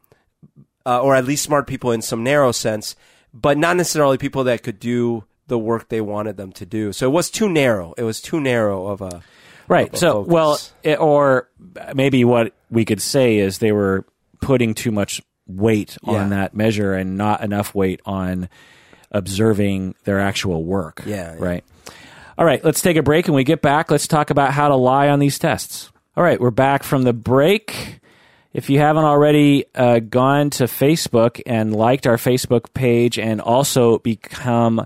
uh, or at least smart people in some narrow sense, but not necessarily people that could do the work they wanted them to do. So it was too narrow. It was too narrow of a Right. of a So, focus. well, it, or maybe what we could say is they were putting too much weight on Yeah. that measure and not enough weight on observing their actual work. Yeah, yeah. Right. All right. Let's take a break. and we get back, let's talk about how to lie on these tests. All right. We're back from the break. If you haven't already uh, gone to Facebook and liked our Facebook page and also become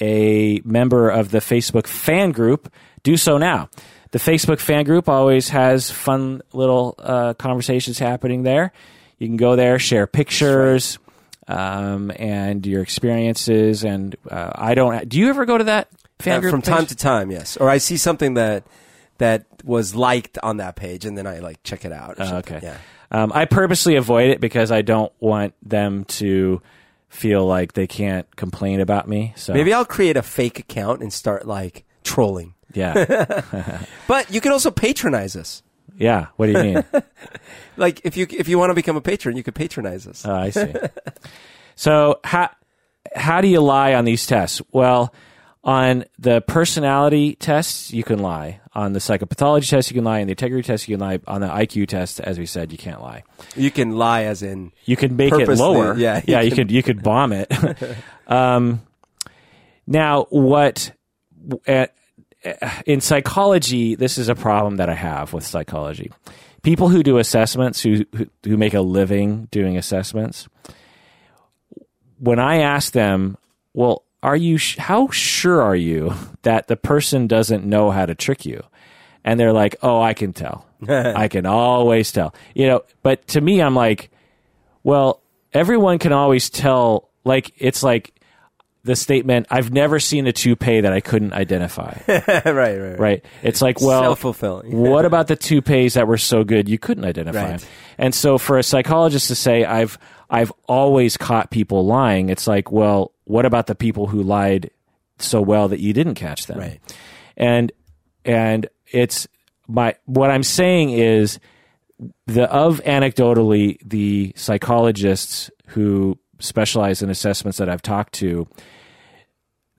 a member of the Facebook fan group, do so now. The Facebook fan group always has fun little uh, conversations happening there. You can go there, share pictures um, and your experiences. And uh, I don't. Do you ever go to that fan Uh, group from page? time to time, yes. Or I see something that that was liked on that page, and then I like check it out. Oh, okay. Yeah. Um, I purposely avoid it because I don't want them to feel like they can't complain about me. So Maybe I'll create a fake account and start like trolling. yeah, But you can also patronize us. yeah. What do you mean? Like if you if you want to become a patron, you could patronize us. Oh, I see. so how how do you lie on these tests? Well, on the personality tests, you can lie. On the psychopathology test, you can lie. On the integrity test, you can lie. On the IQ test, as we said, you can't lie. you can lie as in You can make it Purposely, lower. yeah, you yeah. You can- could you could bomb it. um, now, what uh, in psychology? This is a problem that I have with psychology. People who do assessments, who who, who make a living doing assessments, when I ask them, well, are you sh- how sure are you that the person doesn't know how to trick you and they're like oh i can tell i can always tell you know but to me i'm like well everyone can always tell like it's like the statement i've never seen a toupee that i couldn't identify right, right, right. right it's like well Self-fulfilling. what about the toupees that were so good you couldn't identify Right. them and so for a psychologist to say i've i've always caught people lying it's like well what about the people who lied so well that you didn't catch them Right. and and it's my what i'm saying is the of anecdotally the psychologists who specialize in assessments that I've talked to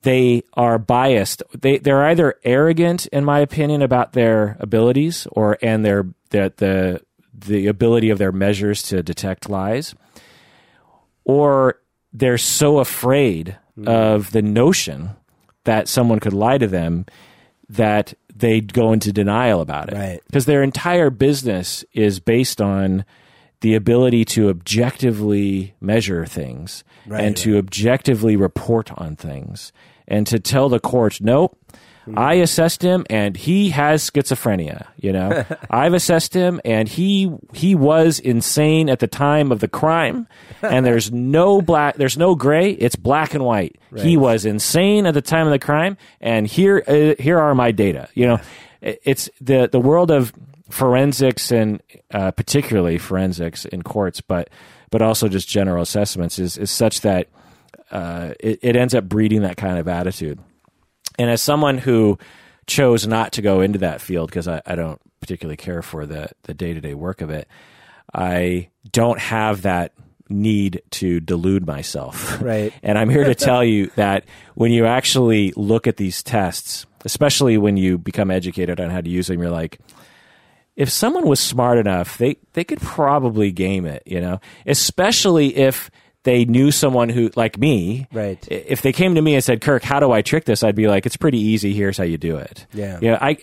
they are biased they they're either arrogant in my opinion about their abilities or and their the the the ability of their measures to detect lies or they're so afraid hmm. of the notion that someone could lie to them that they go into denial about it. Right. because their entire business is based on the ability to objectively measure things Right, and to objectively report on things. And to tell the court, nope, I assessed him and he has schizophrenia. You know, I've assessed him and he he was insane at the time of the crime, and there's no black, there's no gray. It's black and white. He was insane at the time of the crime, and here uh, here are my data. You know, it's the the world of forensics and uh, particularly forensics in courts, but but also just general assessments is is such that uh, it, it ends up breeding that kind of attitude. And as someone who chose not to go into that field because I, I don't particularly care for the the day to day work of it, I don't have that need to delude myself. Right. And I'm here to tell you that when you actually look at these tests, especially when you become educated on how to use them, you're like, if someone was smart enough, they, they could probably game it, you know, especially if they knew someone who, like me, Right. If they came to me and said, Kirk, how do I trick this? I'd be like, it's pretty easy. Here's how you do it. Yeah. You know, I,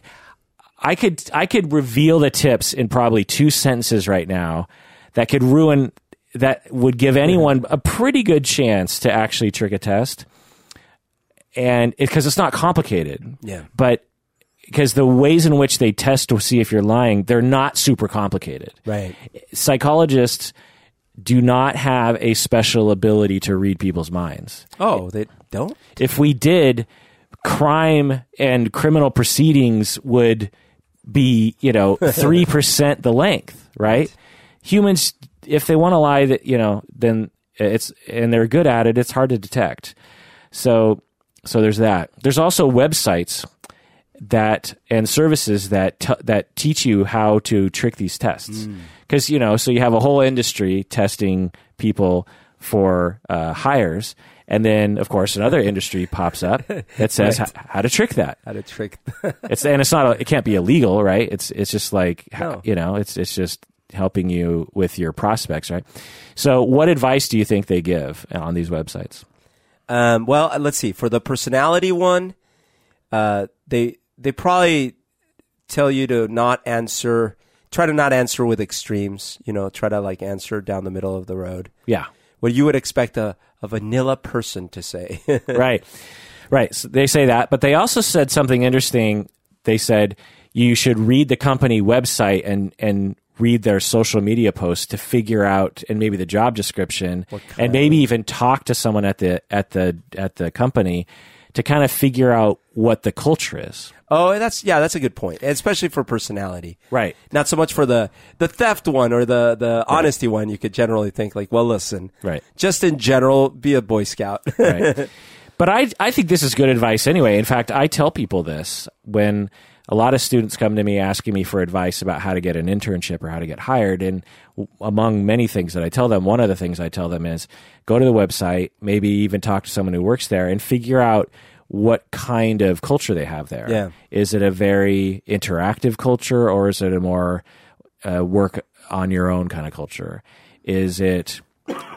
I could, I could reveal the tips in probably two sentences right now that could ruin, that would give anyone a pretty good chance to actually trick a test. And because it's not complicated Yeah. but because the ways in which they test to see if you're lying, they're not super complicated. Right. Psychologists do not have a special ability to read people's minds. Oh, they don't? If we did, crime and criminal proceedings would be, you know, 3% the length, right? Humans, if they want to lie, that, you know, then it's, and they're good at it, it's hard to detect. So, so there's that. There's also websites that and services that t- that teach you how to trick these tests hmm. Because you know so you have a whole industry testing people for uh, hires and then of course another industry pops up that says Right. how to trick that How to trick. it's and it's not a, it can't be illegal right it's it's just like No. you know it's it's just helping you with your prospects right so what advice do you think they give on these websites Um, well, uh, let's see. For the personality one, uh, they they probably tell you to not answer. Try to not answer with extremes. You know, try to like answer down the middle of the road. yeah What you would expect a, a vanilla person to say. right right so they say that but they also said something interesting they said you should read the company website and and read their social media posts to figure out and maybe the job description and maybe even talk to someone at the at the at the company to kind of figure out what the culture is oh, that's yeah, that's a good point, especially for personality. right Not so much for the the theft one or the the honesty one. You could generally think like, well, listen, Right. Just in general, be a Boy Scout. right. But I, I think this is good advice anyway. In fact, I tell people this when a lot of students come to me asking me for advice about how to get an internship or how to get hired. And among many things that I tell them, one of the things I tell them is go to the website, maybe even talk to someone who works there and figure out what kind of culture they have there. Yeah. Is it a very interactive culture or is it a more uh, work on your own kind of culture? Is it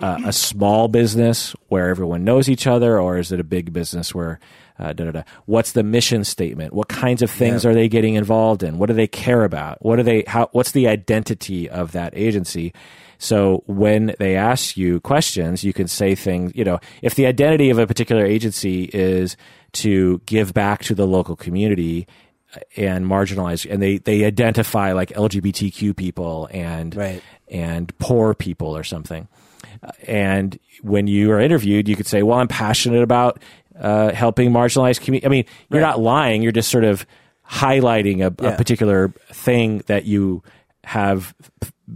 uh, a small business where everyone knows each other, or is it a big business where Uh, da, da, da. What's the mission statement? What kinds of things Yeah. are they getting involved in? What do they care about? What do they? How? What's the identity of that agency? So when they ask you questions, you can say things. You know, if the identity of a particular agency is to give back to the local community and marginalize, and they they identify like LGBTQ people and Right. and poor people or something. Uh, And when you are interviewed, you could say, "Well, I'm passionate about uh, helping marginalized community." I mean, you're Right. not lying; you're just sort of highlighting a, a particular thing that you have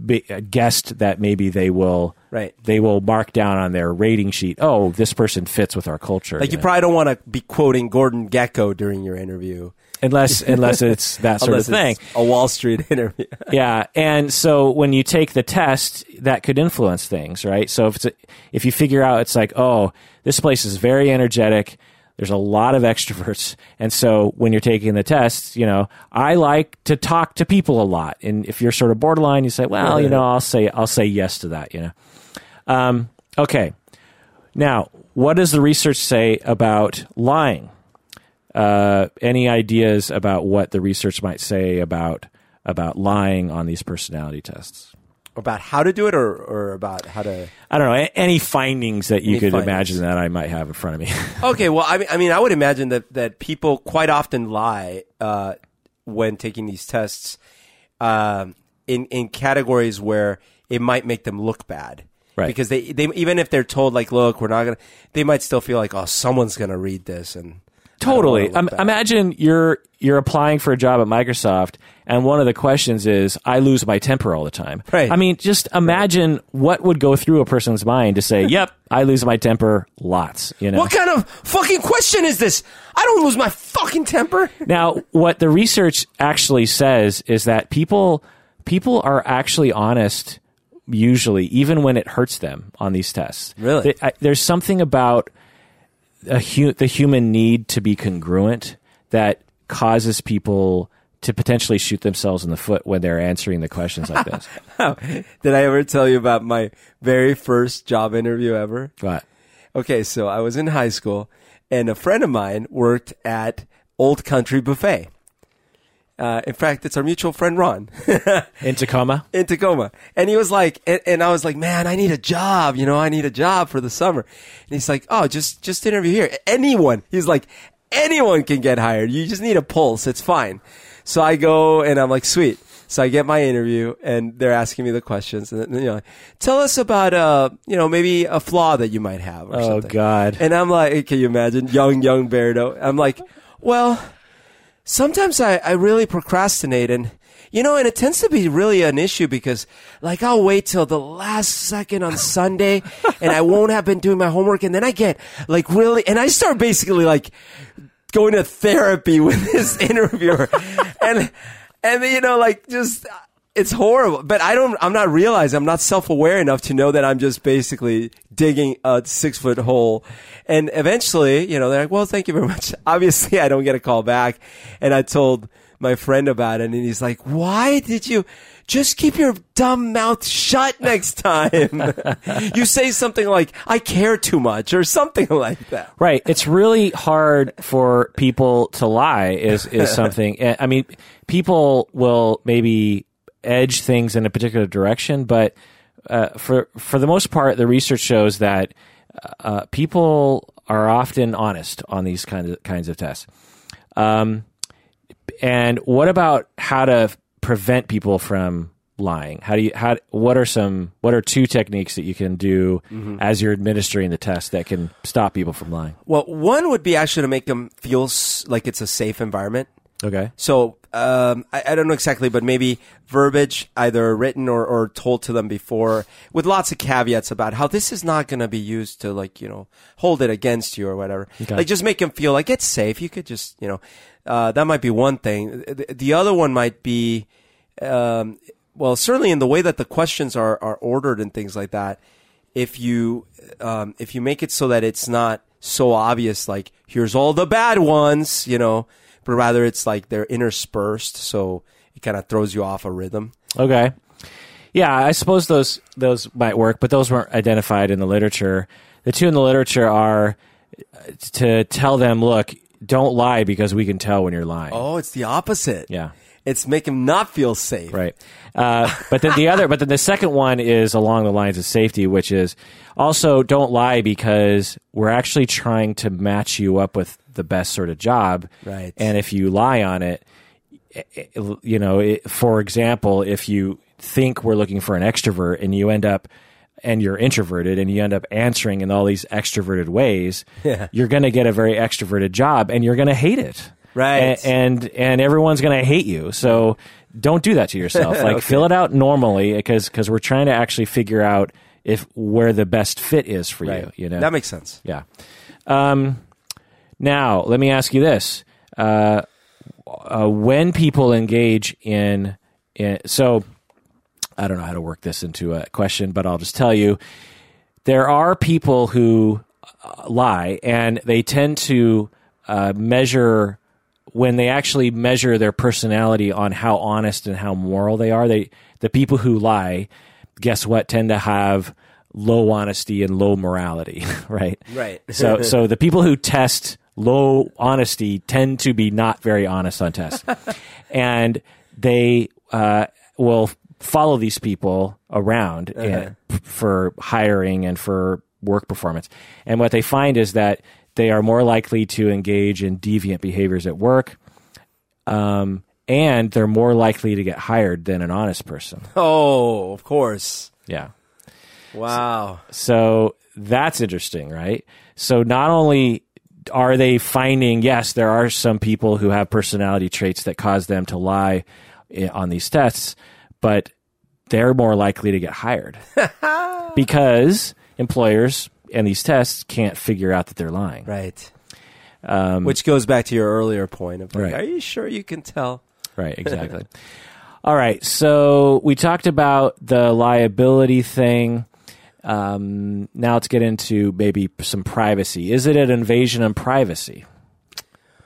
be, uh, guessed that maybe they will Right. they will mark down on their rating sheet. Oh, this person fits with our culture. Like you know? probably don't want to be quoting Gordon Gekko during your interview, unless unless it's that sort of thing. a Wall Street interview. yeah, and so when you take the test, that could influence things, right? So if it's a, if you figure out it's like, oh, this place is very energetic. There's a lot of extroverts, and so when you're taking the tests, you know, I like to talk to people a lot. And if you're sort of borderline, you say, well, you know, I'll say I'll say yes to that. You know, um, okay. Now, what does the research say about lying? Uh, any ideas about what the research might say about about lying on these personality tests? About how to do it, or or about how to. I don't know any findings that you Any could findings. imagine that I might have in front of me? Okay, well, I mean, I mean, I would imagine that that people quite often lie uh, when taking these tests um, in in categories where it might make them look bad. Right. Because they, they even if they're told like, look, we're not gonna, they might still feel like, oh, someone's gonna read this and totally. Um, imagine you're you're applying for a job at Microsoft, and one of the questions is, "I lose my temper all the time." Right. I mean, just imagine what would go through a person's mind to say, "Yep, I lose my temper lots." You know. What kind of fucking question is this? I don't lose my fucking temper. Now, what the research actually says is that people people are actually honest usually, even when it hurts them on these tests. Really? Th- I- there's something about hu- the human need to be congruent that causes people to potentially shoot themselves in the foot when they're answering the questions like this. Did I ever tell you about my very first job interview ever? But Okay, so I was in high school, and a friend of mine worked at Old Country Buffet. Uh, in fact, it's our mutual friend Ron in Tacoma, in Tacoma, and he was like, and, and I was like, man, I need a job. You know, I need a job for the summer. And he's like, oh, just just interview here. Anyone. He's like, anyone can get hired. You just need a pulse. It's fine. So I go, and I'm like, sweet. So I get my interview, and they're asking me the questions, and you know, tell us about, uh, you know, maybe a flaw that you might have. Or Oh, something. God. And I'm like, can you imagine, young young Berto? I'm like, well, sometimes I, I really procrastinate and you know and it tends to be really an issue because like i'll wait till the last second on sunday and i won't have been doing my homework and then i get like really and i start basically like going to therapy with this interviewer. And and you know like just it's horrible but i don't i'm not realizing i'm not self-aware enough to know that i'm just basically digging a six foot hole. And eventually you know they're like well thank you very much. Obviously i don't get a call back. And i told my friend about it and he's like why did you just keep your dumb mouth shut next time? You say something like i care too much or something like that. Right. It's really hard for people to lie is is something. eh, I mean, people will maybe edge things in a particular direction, but uh, for for the most part, the research shows that uh, people are often honest on these kinds of kinds of tests. Um, and what about how to prevent people from lying? How do you how what are some what are two techniques that you can do as you're administering the test that can stop people from lying? Well, one would be actually to make them feel like it's a safe environment. Okay. So um, I, I don't know exactly, but maybe verbiage, either written or, or told to them before, with lots of caveats about how this is not going to be used to like you know hold it against you or whatever. Okay. Like just make them feel like it's safe. You could just you know uh, that might be one thing. The, the other one might be um, well, certainly in the way that the questions are are ordered and things like that. If you um, if you make it so that it's not so obvious, like here's all the bad ones, you know, but rather it's like they're interspersed, so it kind of throws you off a rhythm. Okay. Yeah, I suppose those those might work, but those weren't identified in the literature. The two in the literature are uh, to tell them, look, don't lie because we can tell when you're lying. Oh, it's the opposite. Yeah. It's make him not feel safe. Right. Uh, but then the other, but then the second one is along the lines of safety, which is also don't lie because we're actually trying to match you up with the best sort of job. Right. And if you lie on it, eh, eh, it- you know, it, for example, if you think we're looking for an extrovert and you end up and you're introverted and you end up answering in all these extroverted ways, Yeah. you're going to get a very extroverted job and you're going to hate it. Right. A- and and everyone's going to hate you. So don't do that to yourself. Like fill it out normally because because we're trying to actually figure out if where the best fit is for you. You know That makes sense. yeah. Um, now, let me ask you this: uh, uh, when people engage in, in, so I don't know how to work this into a question, but I'll just tell you: there are people who uh, lie, and they tend to uh, measure when they actually measure their personality on how honest and how moral they are. They the people who lie, guess what, tend to have low honesty and low morality, right? Right. so so the people who test low honesty tend to be not very honest on tests, and they uh, will follow these people around and, p- for hiring and for work performance. And what they find is that they are more likely to engage in deviant behaviors at work. Um, and they're more likely to get hired than an honest person. Oh, of course. Yeah. Wow. So that's interesting, right? So not only are they finding, yes, there are some people who have personality traits that cause them to lie eh, on these tests, but they're more likely to get hired because employers and these tests can't figure out that they're lying. Right. Um, Which goes back to your earlier point of like, Right. are you sure you can tell? Right, exactly. All right, so we talked about the liability thing. Um, now let's get into maybe some privacy. Is it an invasion of privacy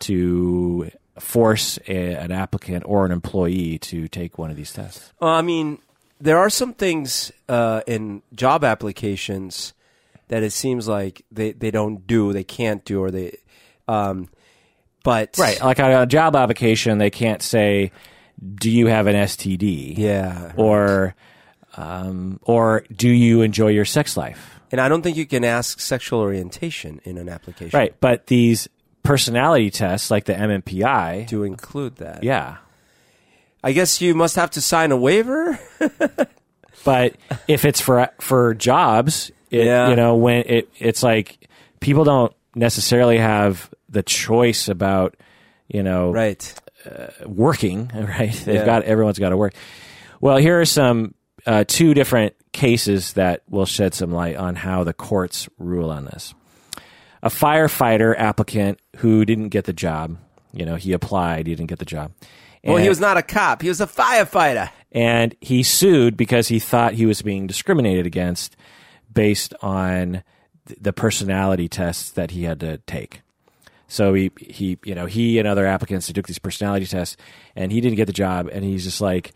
to force a, an applicant or an employee to take one of these tests? Well, I mean, there are some things uh, in job applications that it seems like they, they don't do, they can't do, or they. Um, but Right, like on a job application, they can't say, "Do you have an STD?" yeah, or um, or do you enjoy your sex life? and I don't think you can ask sexual orientation in an application, Right, but these personality tests, like the MMPI, To include that, yeah. I guess you must have to sign a waiver. But if it's for for jobs, it, Yeah. you know, when it it's like people don't necessarily have the choice about you know right. working. Right, they've Yeah. got everyone's got to work. Well, here are some uh, two different cases that will shed some light on how the courts rule on this. A firefighter applicant who didn't get the job, you know, he applied, he didn't get the job. Well, he was not a cop; he was a firefighter. and he sued because he thought he was being discriminated against based on the personality tests that he had to take. So he he you know he and other applicants they took these personality tests and he didn't get the job and he's just like,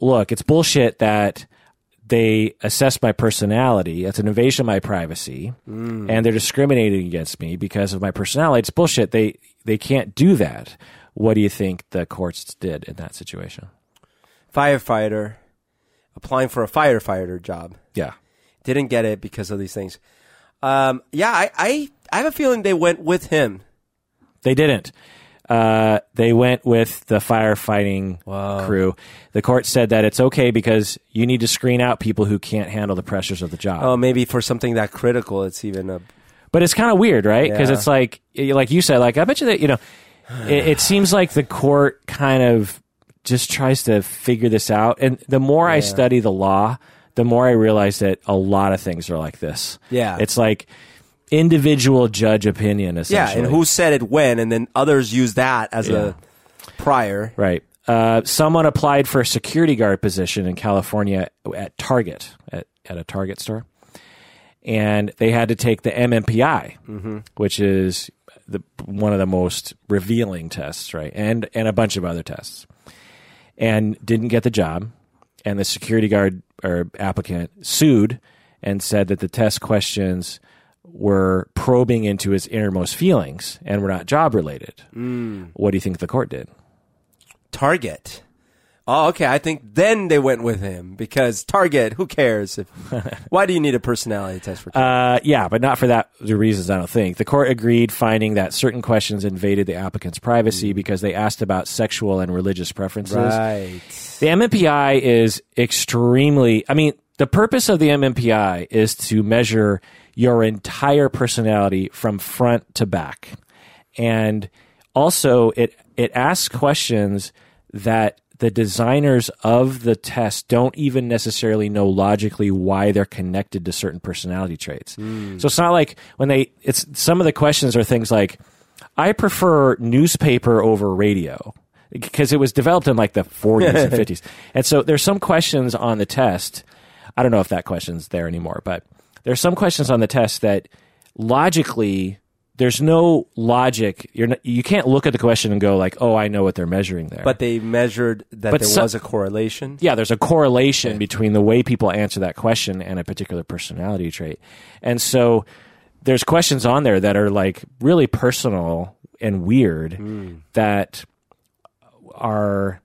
look, it's bullshit that they assess my personality. It's an invasion of my privacy, and they're discriminating against me because of my personality. It's bullshit. They they can't do that. What do you think the courts did in that situation? Firefighter applying for a firefighter job. Yeah. didn't get it because of these things. Um, yeah, I, I, I have a feeling they went with him. They didn't. Uh, they went with the firefighting Wow. crew. The court said that it's okay because you need to screen out people who can't handle the pressures of the job. Oh, maybe for something that critical, it's even a. but it's kind of weird, right? Because Yeah. it's like, like you said, like I bet you that you know, it, it seems like the court kind of just tries to figure this out. And the more I study the law, the more I realize that a lot of things are like this. Yeah. it's like individual judge opinion. essentially. Yeah, and who said it when, and then others use that as Yeah. a prior. Right. Uh, someone applied for a security guard position in California at Target, at, at a Target store. And they had to take the MMPI, which is the, one of the most revealing tests, right? And, and a bunch of other tests. And didn't get the job. And the security guard or applicant sued and said that the test questions were probing into his innermost feelings and were not job related. What do you think the court did? Target. Oh, okay. I think then they went with him because Target. Who cares? If, why do you need a personality test for? Target? Uh, yeah, but not for that the reasons. I don't think the court agreed, finding that certain questions invaded the applicant's privacy because they asked about sexual and religious preferences. right. The MMPI is extremely. I mean, the purpose of the MMPI is to measure your entire personality from front to back, and also it it asks questions that the designers of the test don't even necessarily know logically why they're connected to certain personality traits. Hmm. So it's not like when they it's some of the questions are things like I prefer newspaper over radio because it was developed in like the 40s and 50s. And so there's some questions on the test. I don't know if that question's there anymore, but there's some questions on the test that logically there's no logic. You're not, you can't look at the question and go like, "Oh, I know what they're measuring there." But they measured that But there was a correlation. yeah, there's a correlation between the way people answer that question and a particular personality trait. And so there's questions on there that are like really personal and weird hmm. that are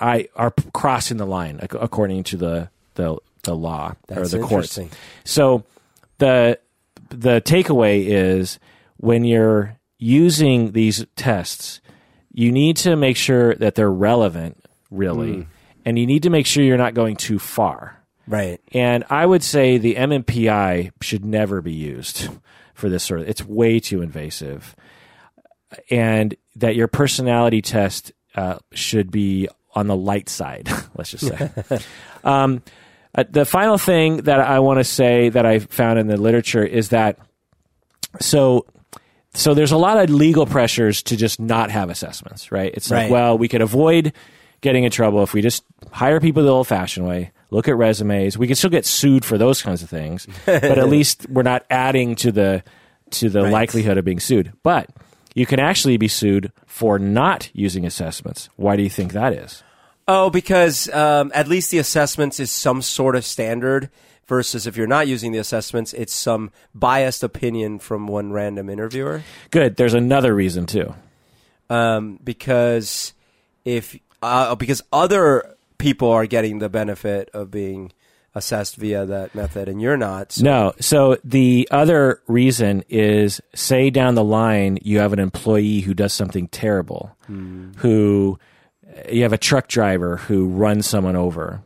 I are crossing the line according to the the the law That's or the courts. So the the takeaway is when you're using these tests, you need to make sure that they're relevant, really, and you need to make sure you're not going too far. Right. And I would say the MMPI should never be used for this sort of. It's way too invasive, and that your personality test uh, should be on the light side. Let's just say. um, uh, the final thing that I want to say that I found in the literature is that so so there's a lot of legal pressures to just not have assessments, right? It's like, well, we could avoid getting in trouble if we just hire people the old-fashioned way, look at resumes. We can still get sued for those kinds of things, but at least we're not adding to the to the Right. likelihood of being sued. But you can actually be sued for not using assessments. Why do you think that is? Oh, because um, at least the assessments is some sort of standard versus if you're not using the assessments, it's some biased opinion from one random interviewer. Good. There's another reason too. Um, because if uh, because other people are getting the benefit of being assessed via that method, and you're not. So No. So the other reason is say down the line you have an employee who does something terrible, who you have a truck driver who runs someone over,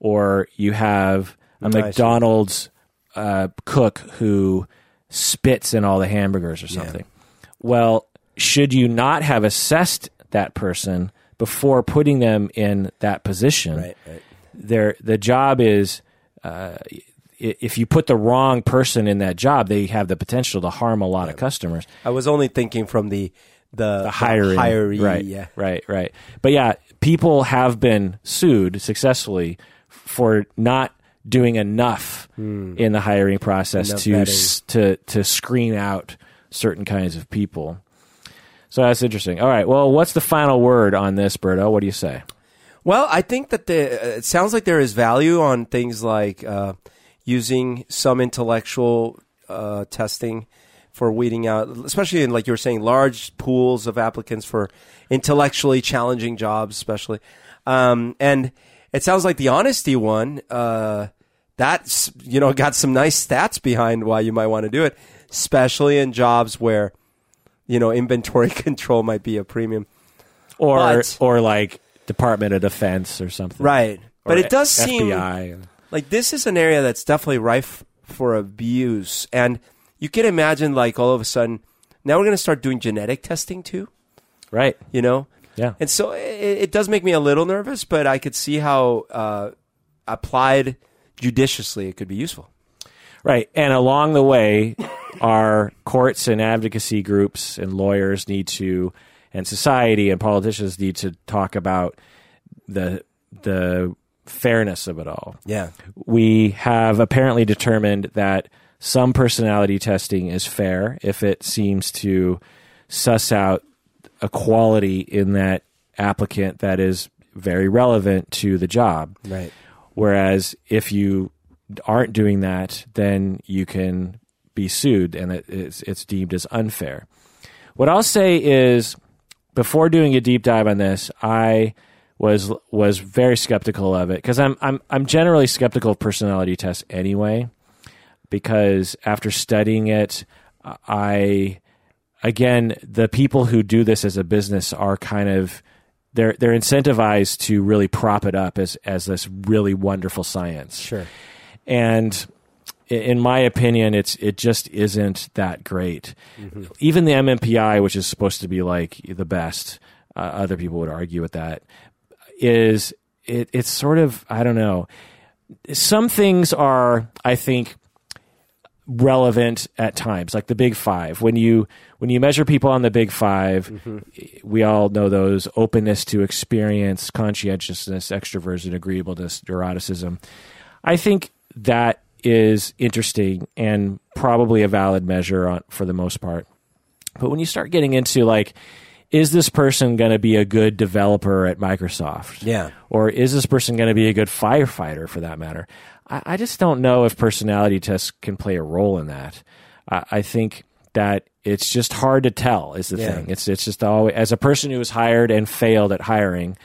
or you have a Nice. McDonald's uh, cook who spits in all the hamburgers or something. Well, should you not have assessed that person before putting them in that position? Right, right. their the job is uh, if you put the wrong person in that job, they have the potential to harm a lot of customers. I was only thinking from the the, The hiring, hiree, right, yeah. right, right. But yeah, people have been sued successfully for not doing enough in the hiring process Hmm. Enough to s- to to screen out certain kinds of people. So that's interesting. All right. Well, what's the final word on this, Berto? What do you say? Well, I think that the uh, it sounds like there is value on things like uh, using some intellectual uh, testing for weeding out, especially in like you were saying, large pools of applicants for intellectually challenging jobs, especially. Um, and it sounds like the honesty one uh, that's you know got some nice stats behind why you might want to do it, especially in jobs where you know inventory control might be a premium. Or But- or like Department of Defense or something. Right. But it does seem like this is an area that's definitely rife for abuse and you can imagine like all of a sudden now we're going to start doing genetic testing too Right. you know Yeah. and so it, it does make me a little nervous but i could see how uh, applied judiciously it could be useful Right. And along the way, our courts and advocacy groups and lawyers need to, and society and politicians need to talk about the the fairness of it all. yeah We have apparently determined that some personality testing is fair if it seems to suss out a quality in that applicant that is very relevant to the job. right Whereas if you aren't doing that, then you can be sued, and it, it's it's deemed as unfair. What I'll say is, before doing a deep dive on this, I was was very skeptical of it because I'm I'm I'm generally skeptical of personality tests anyway, because after studying it, I again the people who do this as a business are kind of they're they're incentivized to really prop it up as as this really wonderful science. Sure. And in my opinion, it's it just isn't that great. Mm-hmm. Even the MMPI, which is supposed to be like the best, uh, other people would argue with that. Is it? It's sort of I don't know. Some things are, I think, relevant at times, like the Big Five. When you when you measure people on the Big 5 mm-hmm. we all know those: openness to experience, conscientiousness, extroversion, agreeableness, neuroticism. I think that is interesting and probably a valid measure on, for the most part. But when you start getting into like, is this person going to be a good developer at Microsoft? Yeah. Or is this person going to be a good firefighter for that matter? I, I, just don't know if personality tests can play a role in that. I, I think that it's just hard to tell is the yeah. thing. It's it's just always as a person who was hired and failed at hiring,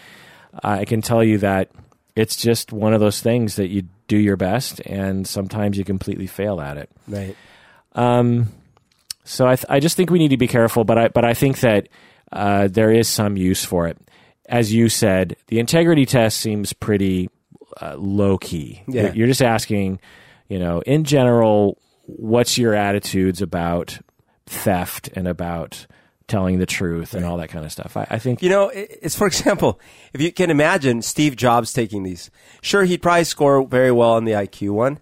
I can tell you that it's just one of those things that you do your best, and sometimes you completely fail at it. Right. Um, so I, th- I just think we need to be careful, but I but I think that uh, there is some use for it. As you said, the integrity test seems pretty uh, low key. Yeah. You're, you're just asking, you know, in general, what's your attitudes about theft and about telling the truth and all that kind of stuff. I, I, think you know it's for example, if you can imagine Steve Jobs taking these, sure he'd probably score very well on the IQ one.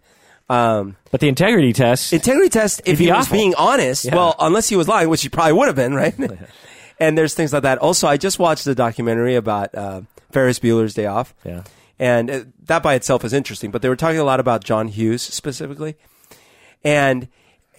Um, but the integrity test, integrity test, if he was being honest, yeah. well, unless he was lying, which he probably would have been, right? and there's things like that. Also, I just watched the documentary about uh, Ferris Bueller's Day Off. Yeah. And uh, that by itself is interesting, but they were talking a lot about John Hughes specifically. And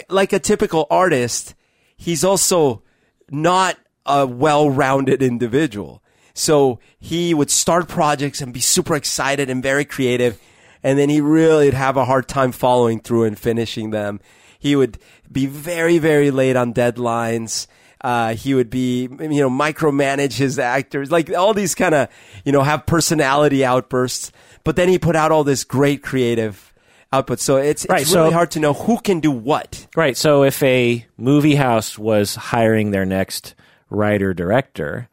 like a typical artist, he's also not a well-rounded individual. So he would start projects and be super excited and very creative. And then he really would have a hard time following through and finishing them. He would be very, very late on deadlines. Uh, he would be, you know, micromanage his actors, like all these kind of, you know, have personality outbursts. But then he put out all this great creative output. So it's, it's right, really so, hard to know who can do what. Right. So if a movie house was hiring their next writer director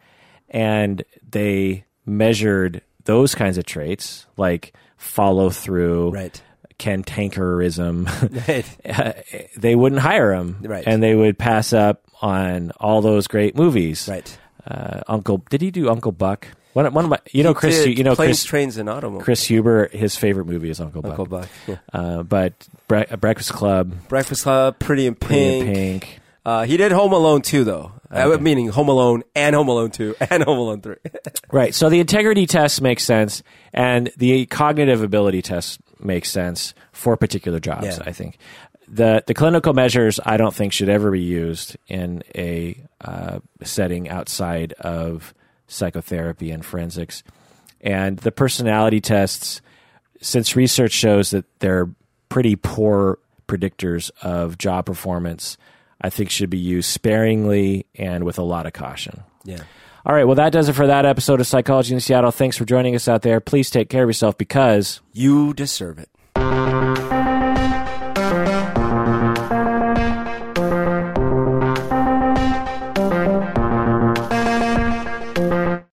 and they measured those kinds of traits like follow through, right. cantankerism, right. they wouldn't hire him. Right. And they would pass up on all those great movies. Right. Uh, Uncle, did he do Uncle Buck? One, one of my, you know, he Chris, you know, planes, Chris, trains, and automobiles. Chris Huber, his favorite movie is Uncle Buck. Uncle Buck. Yeah. Uh, but Bre- Breakfast Club, Breakfast Club, Pretty in Pink. Pretty in Pink. Uh, he did Home Alone too, though. Uh, okay. meaning Home Alone and Home Alone 2 and Home Alone 3. right. So the integrity test makes sense, and the cognitive ability test makes sense for particular jobs, yeah. I think. The, the clinical measures, I don't think, should ever be used in a uh, setting outside of psychotherapy and forensics. And the personality tests, since research shows that they're pretty poor predictors of job performance, I think should be used sparingly and with a lot of caution. Yeah. All right. Well, that does it for that episode of Psychology in Seattle. Thanks for joining us out there. Please take care of yourself because you deserve it.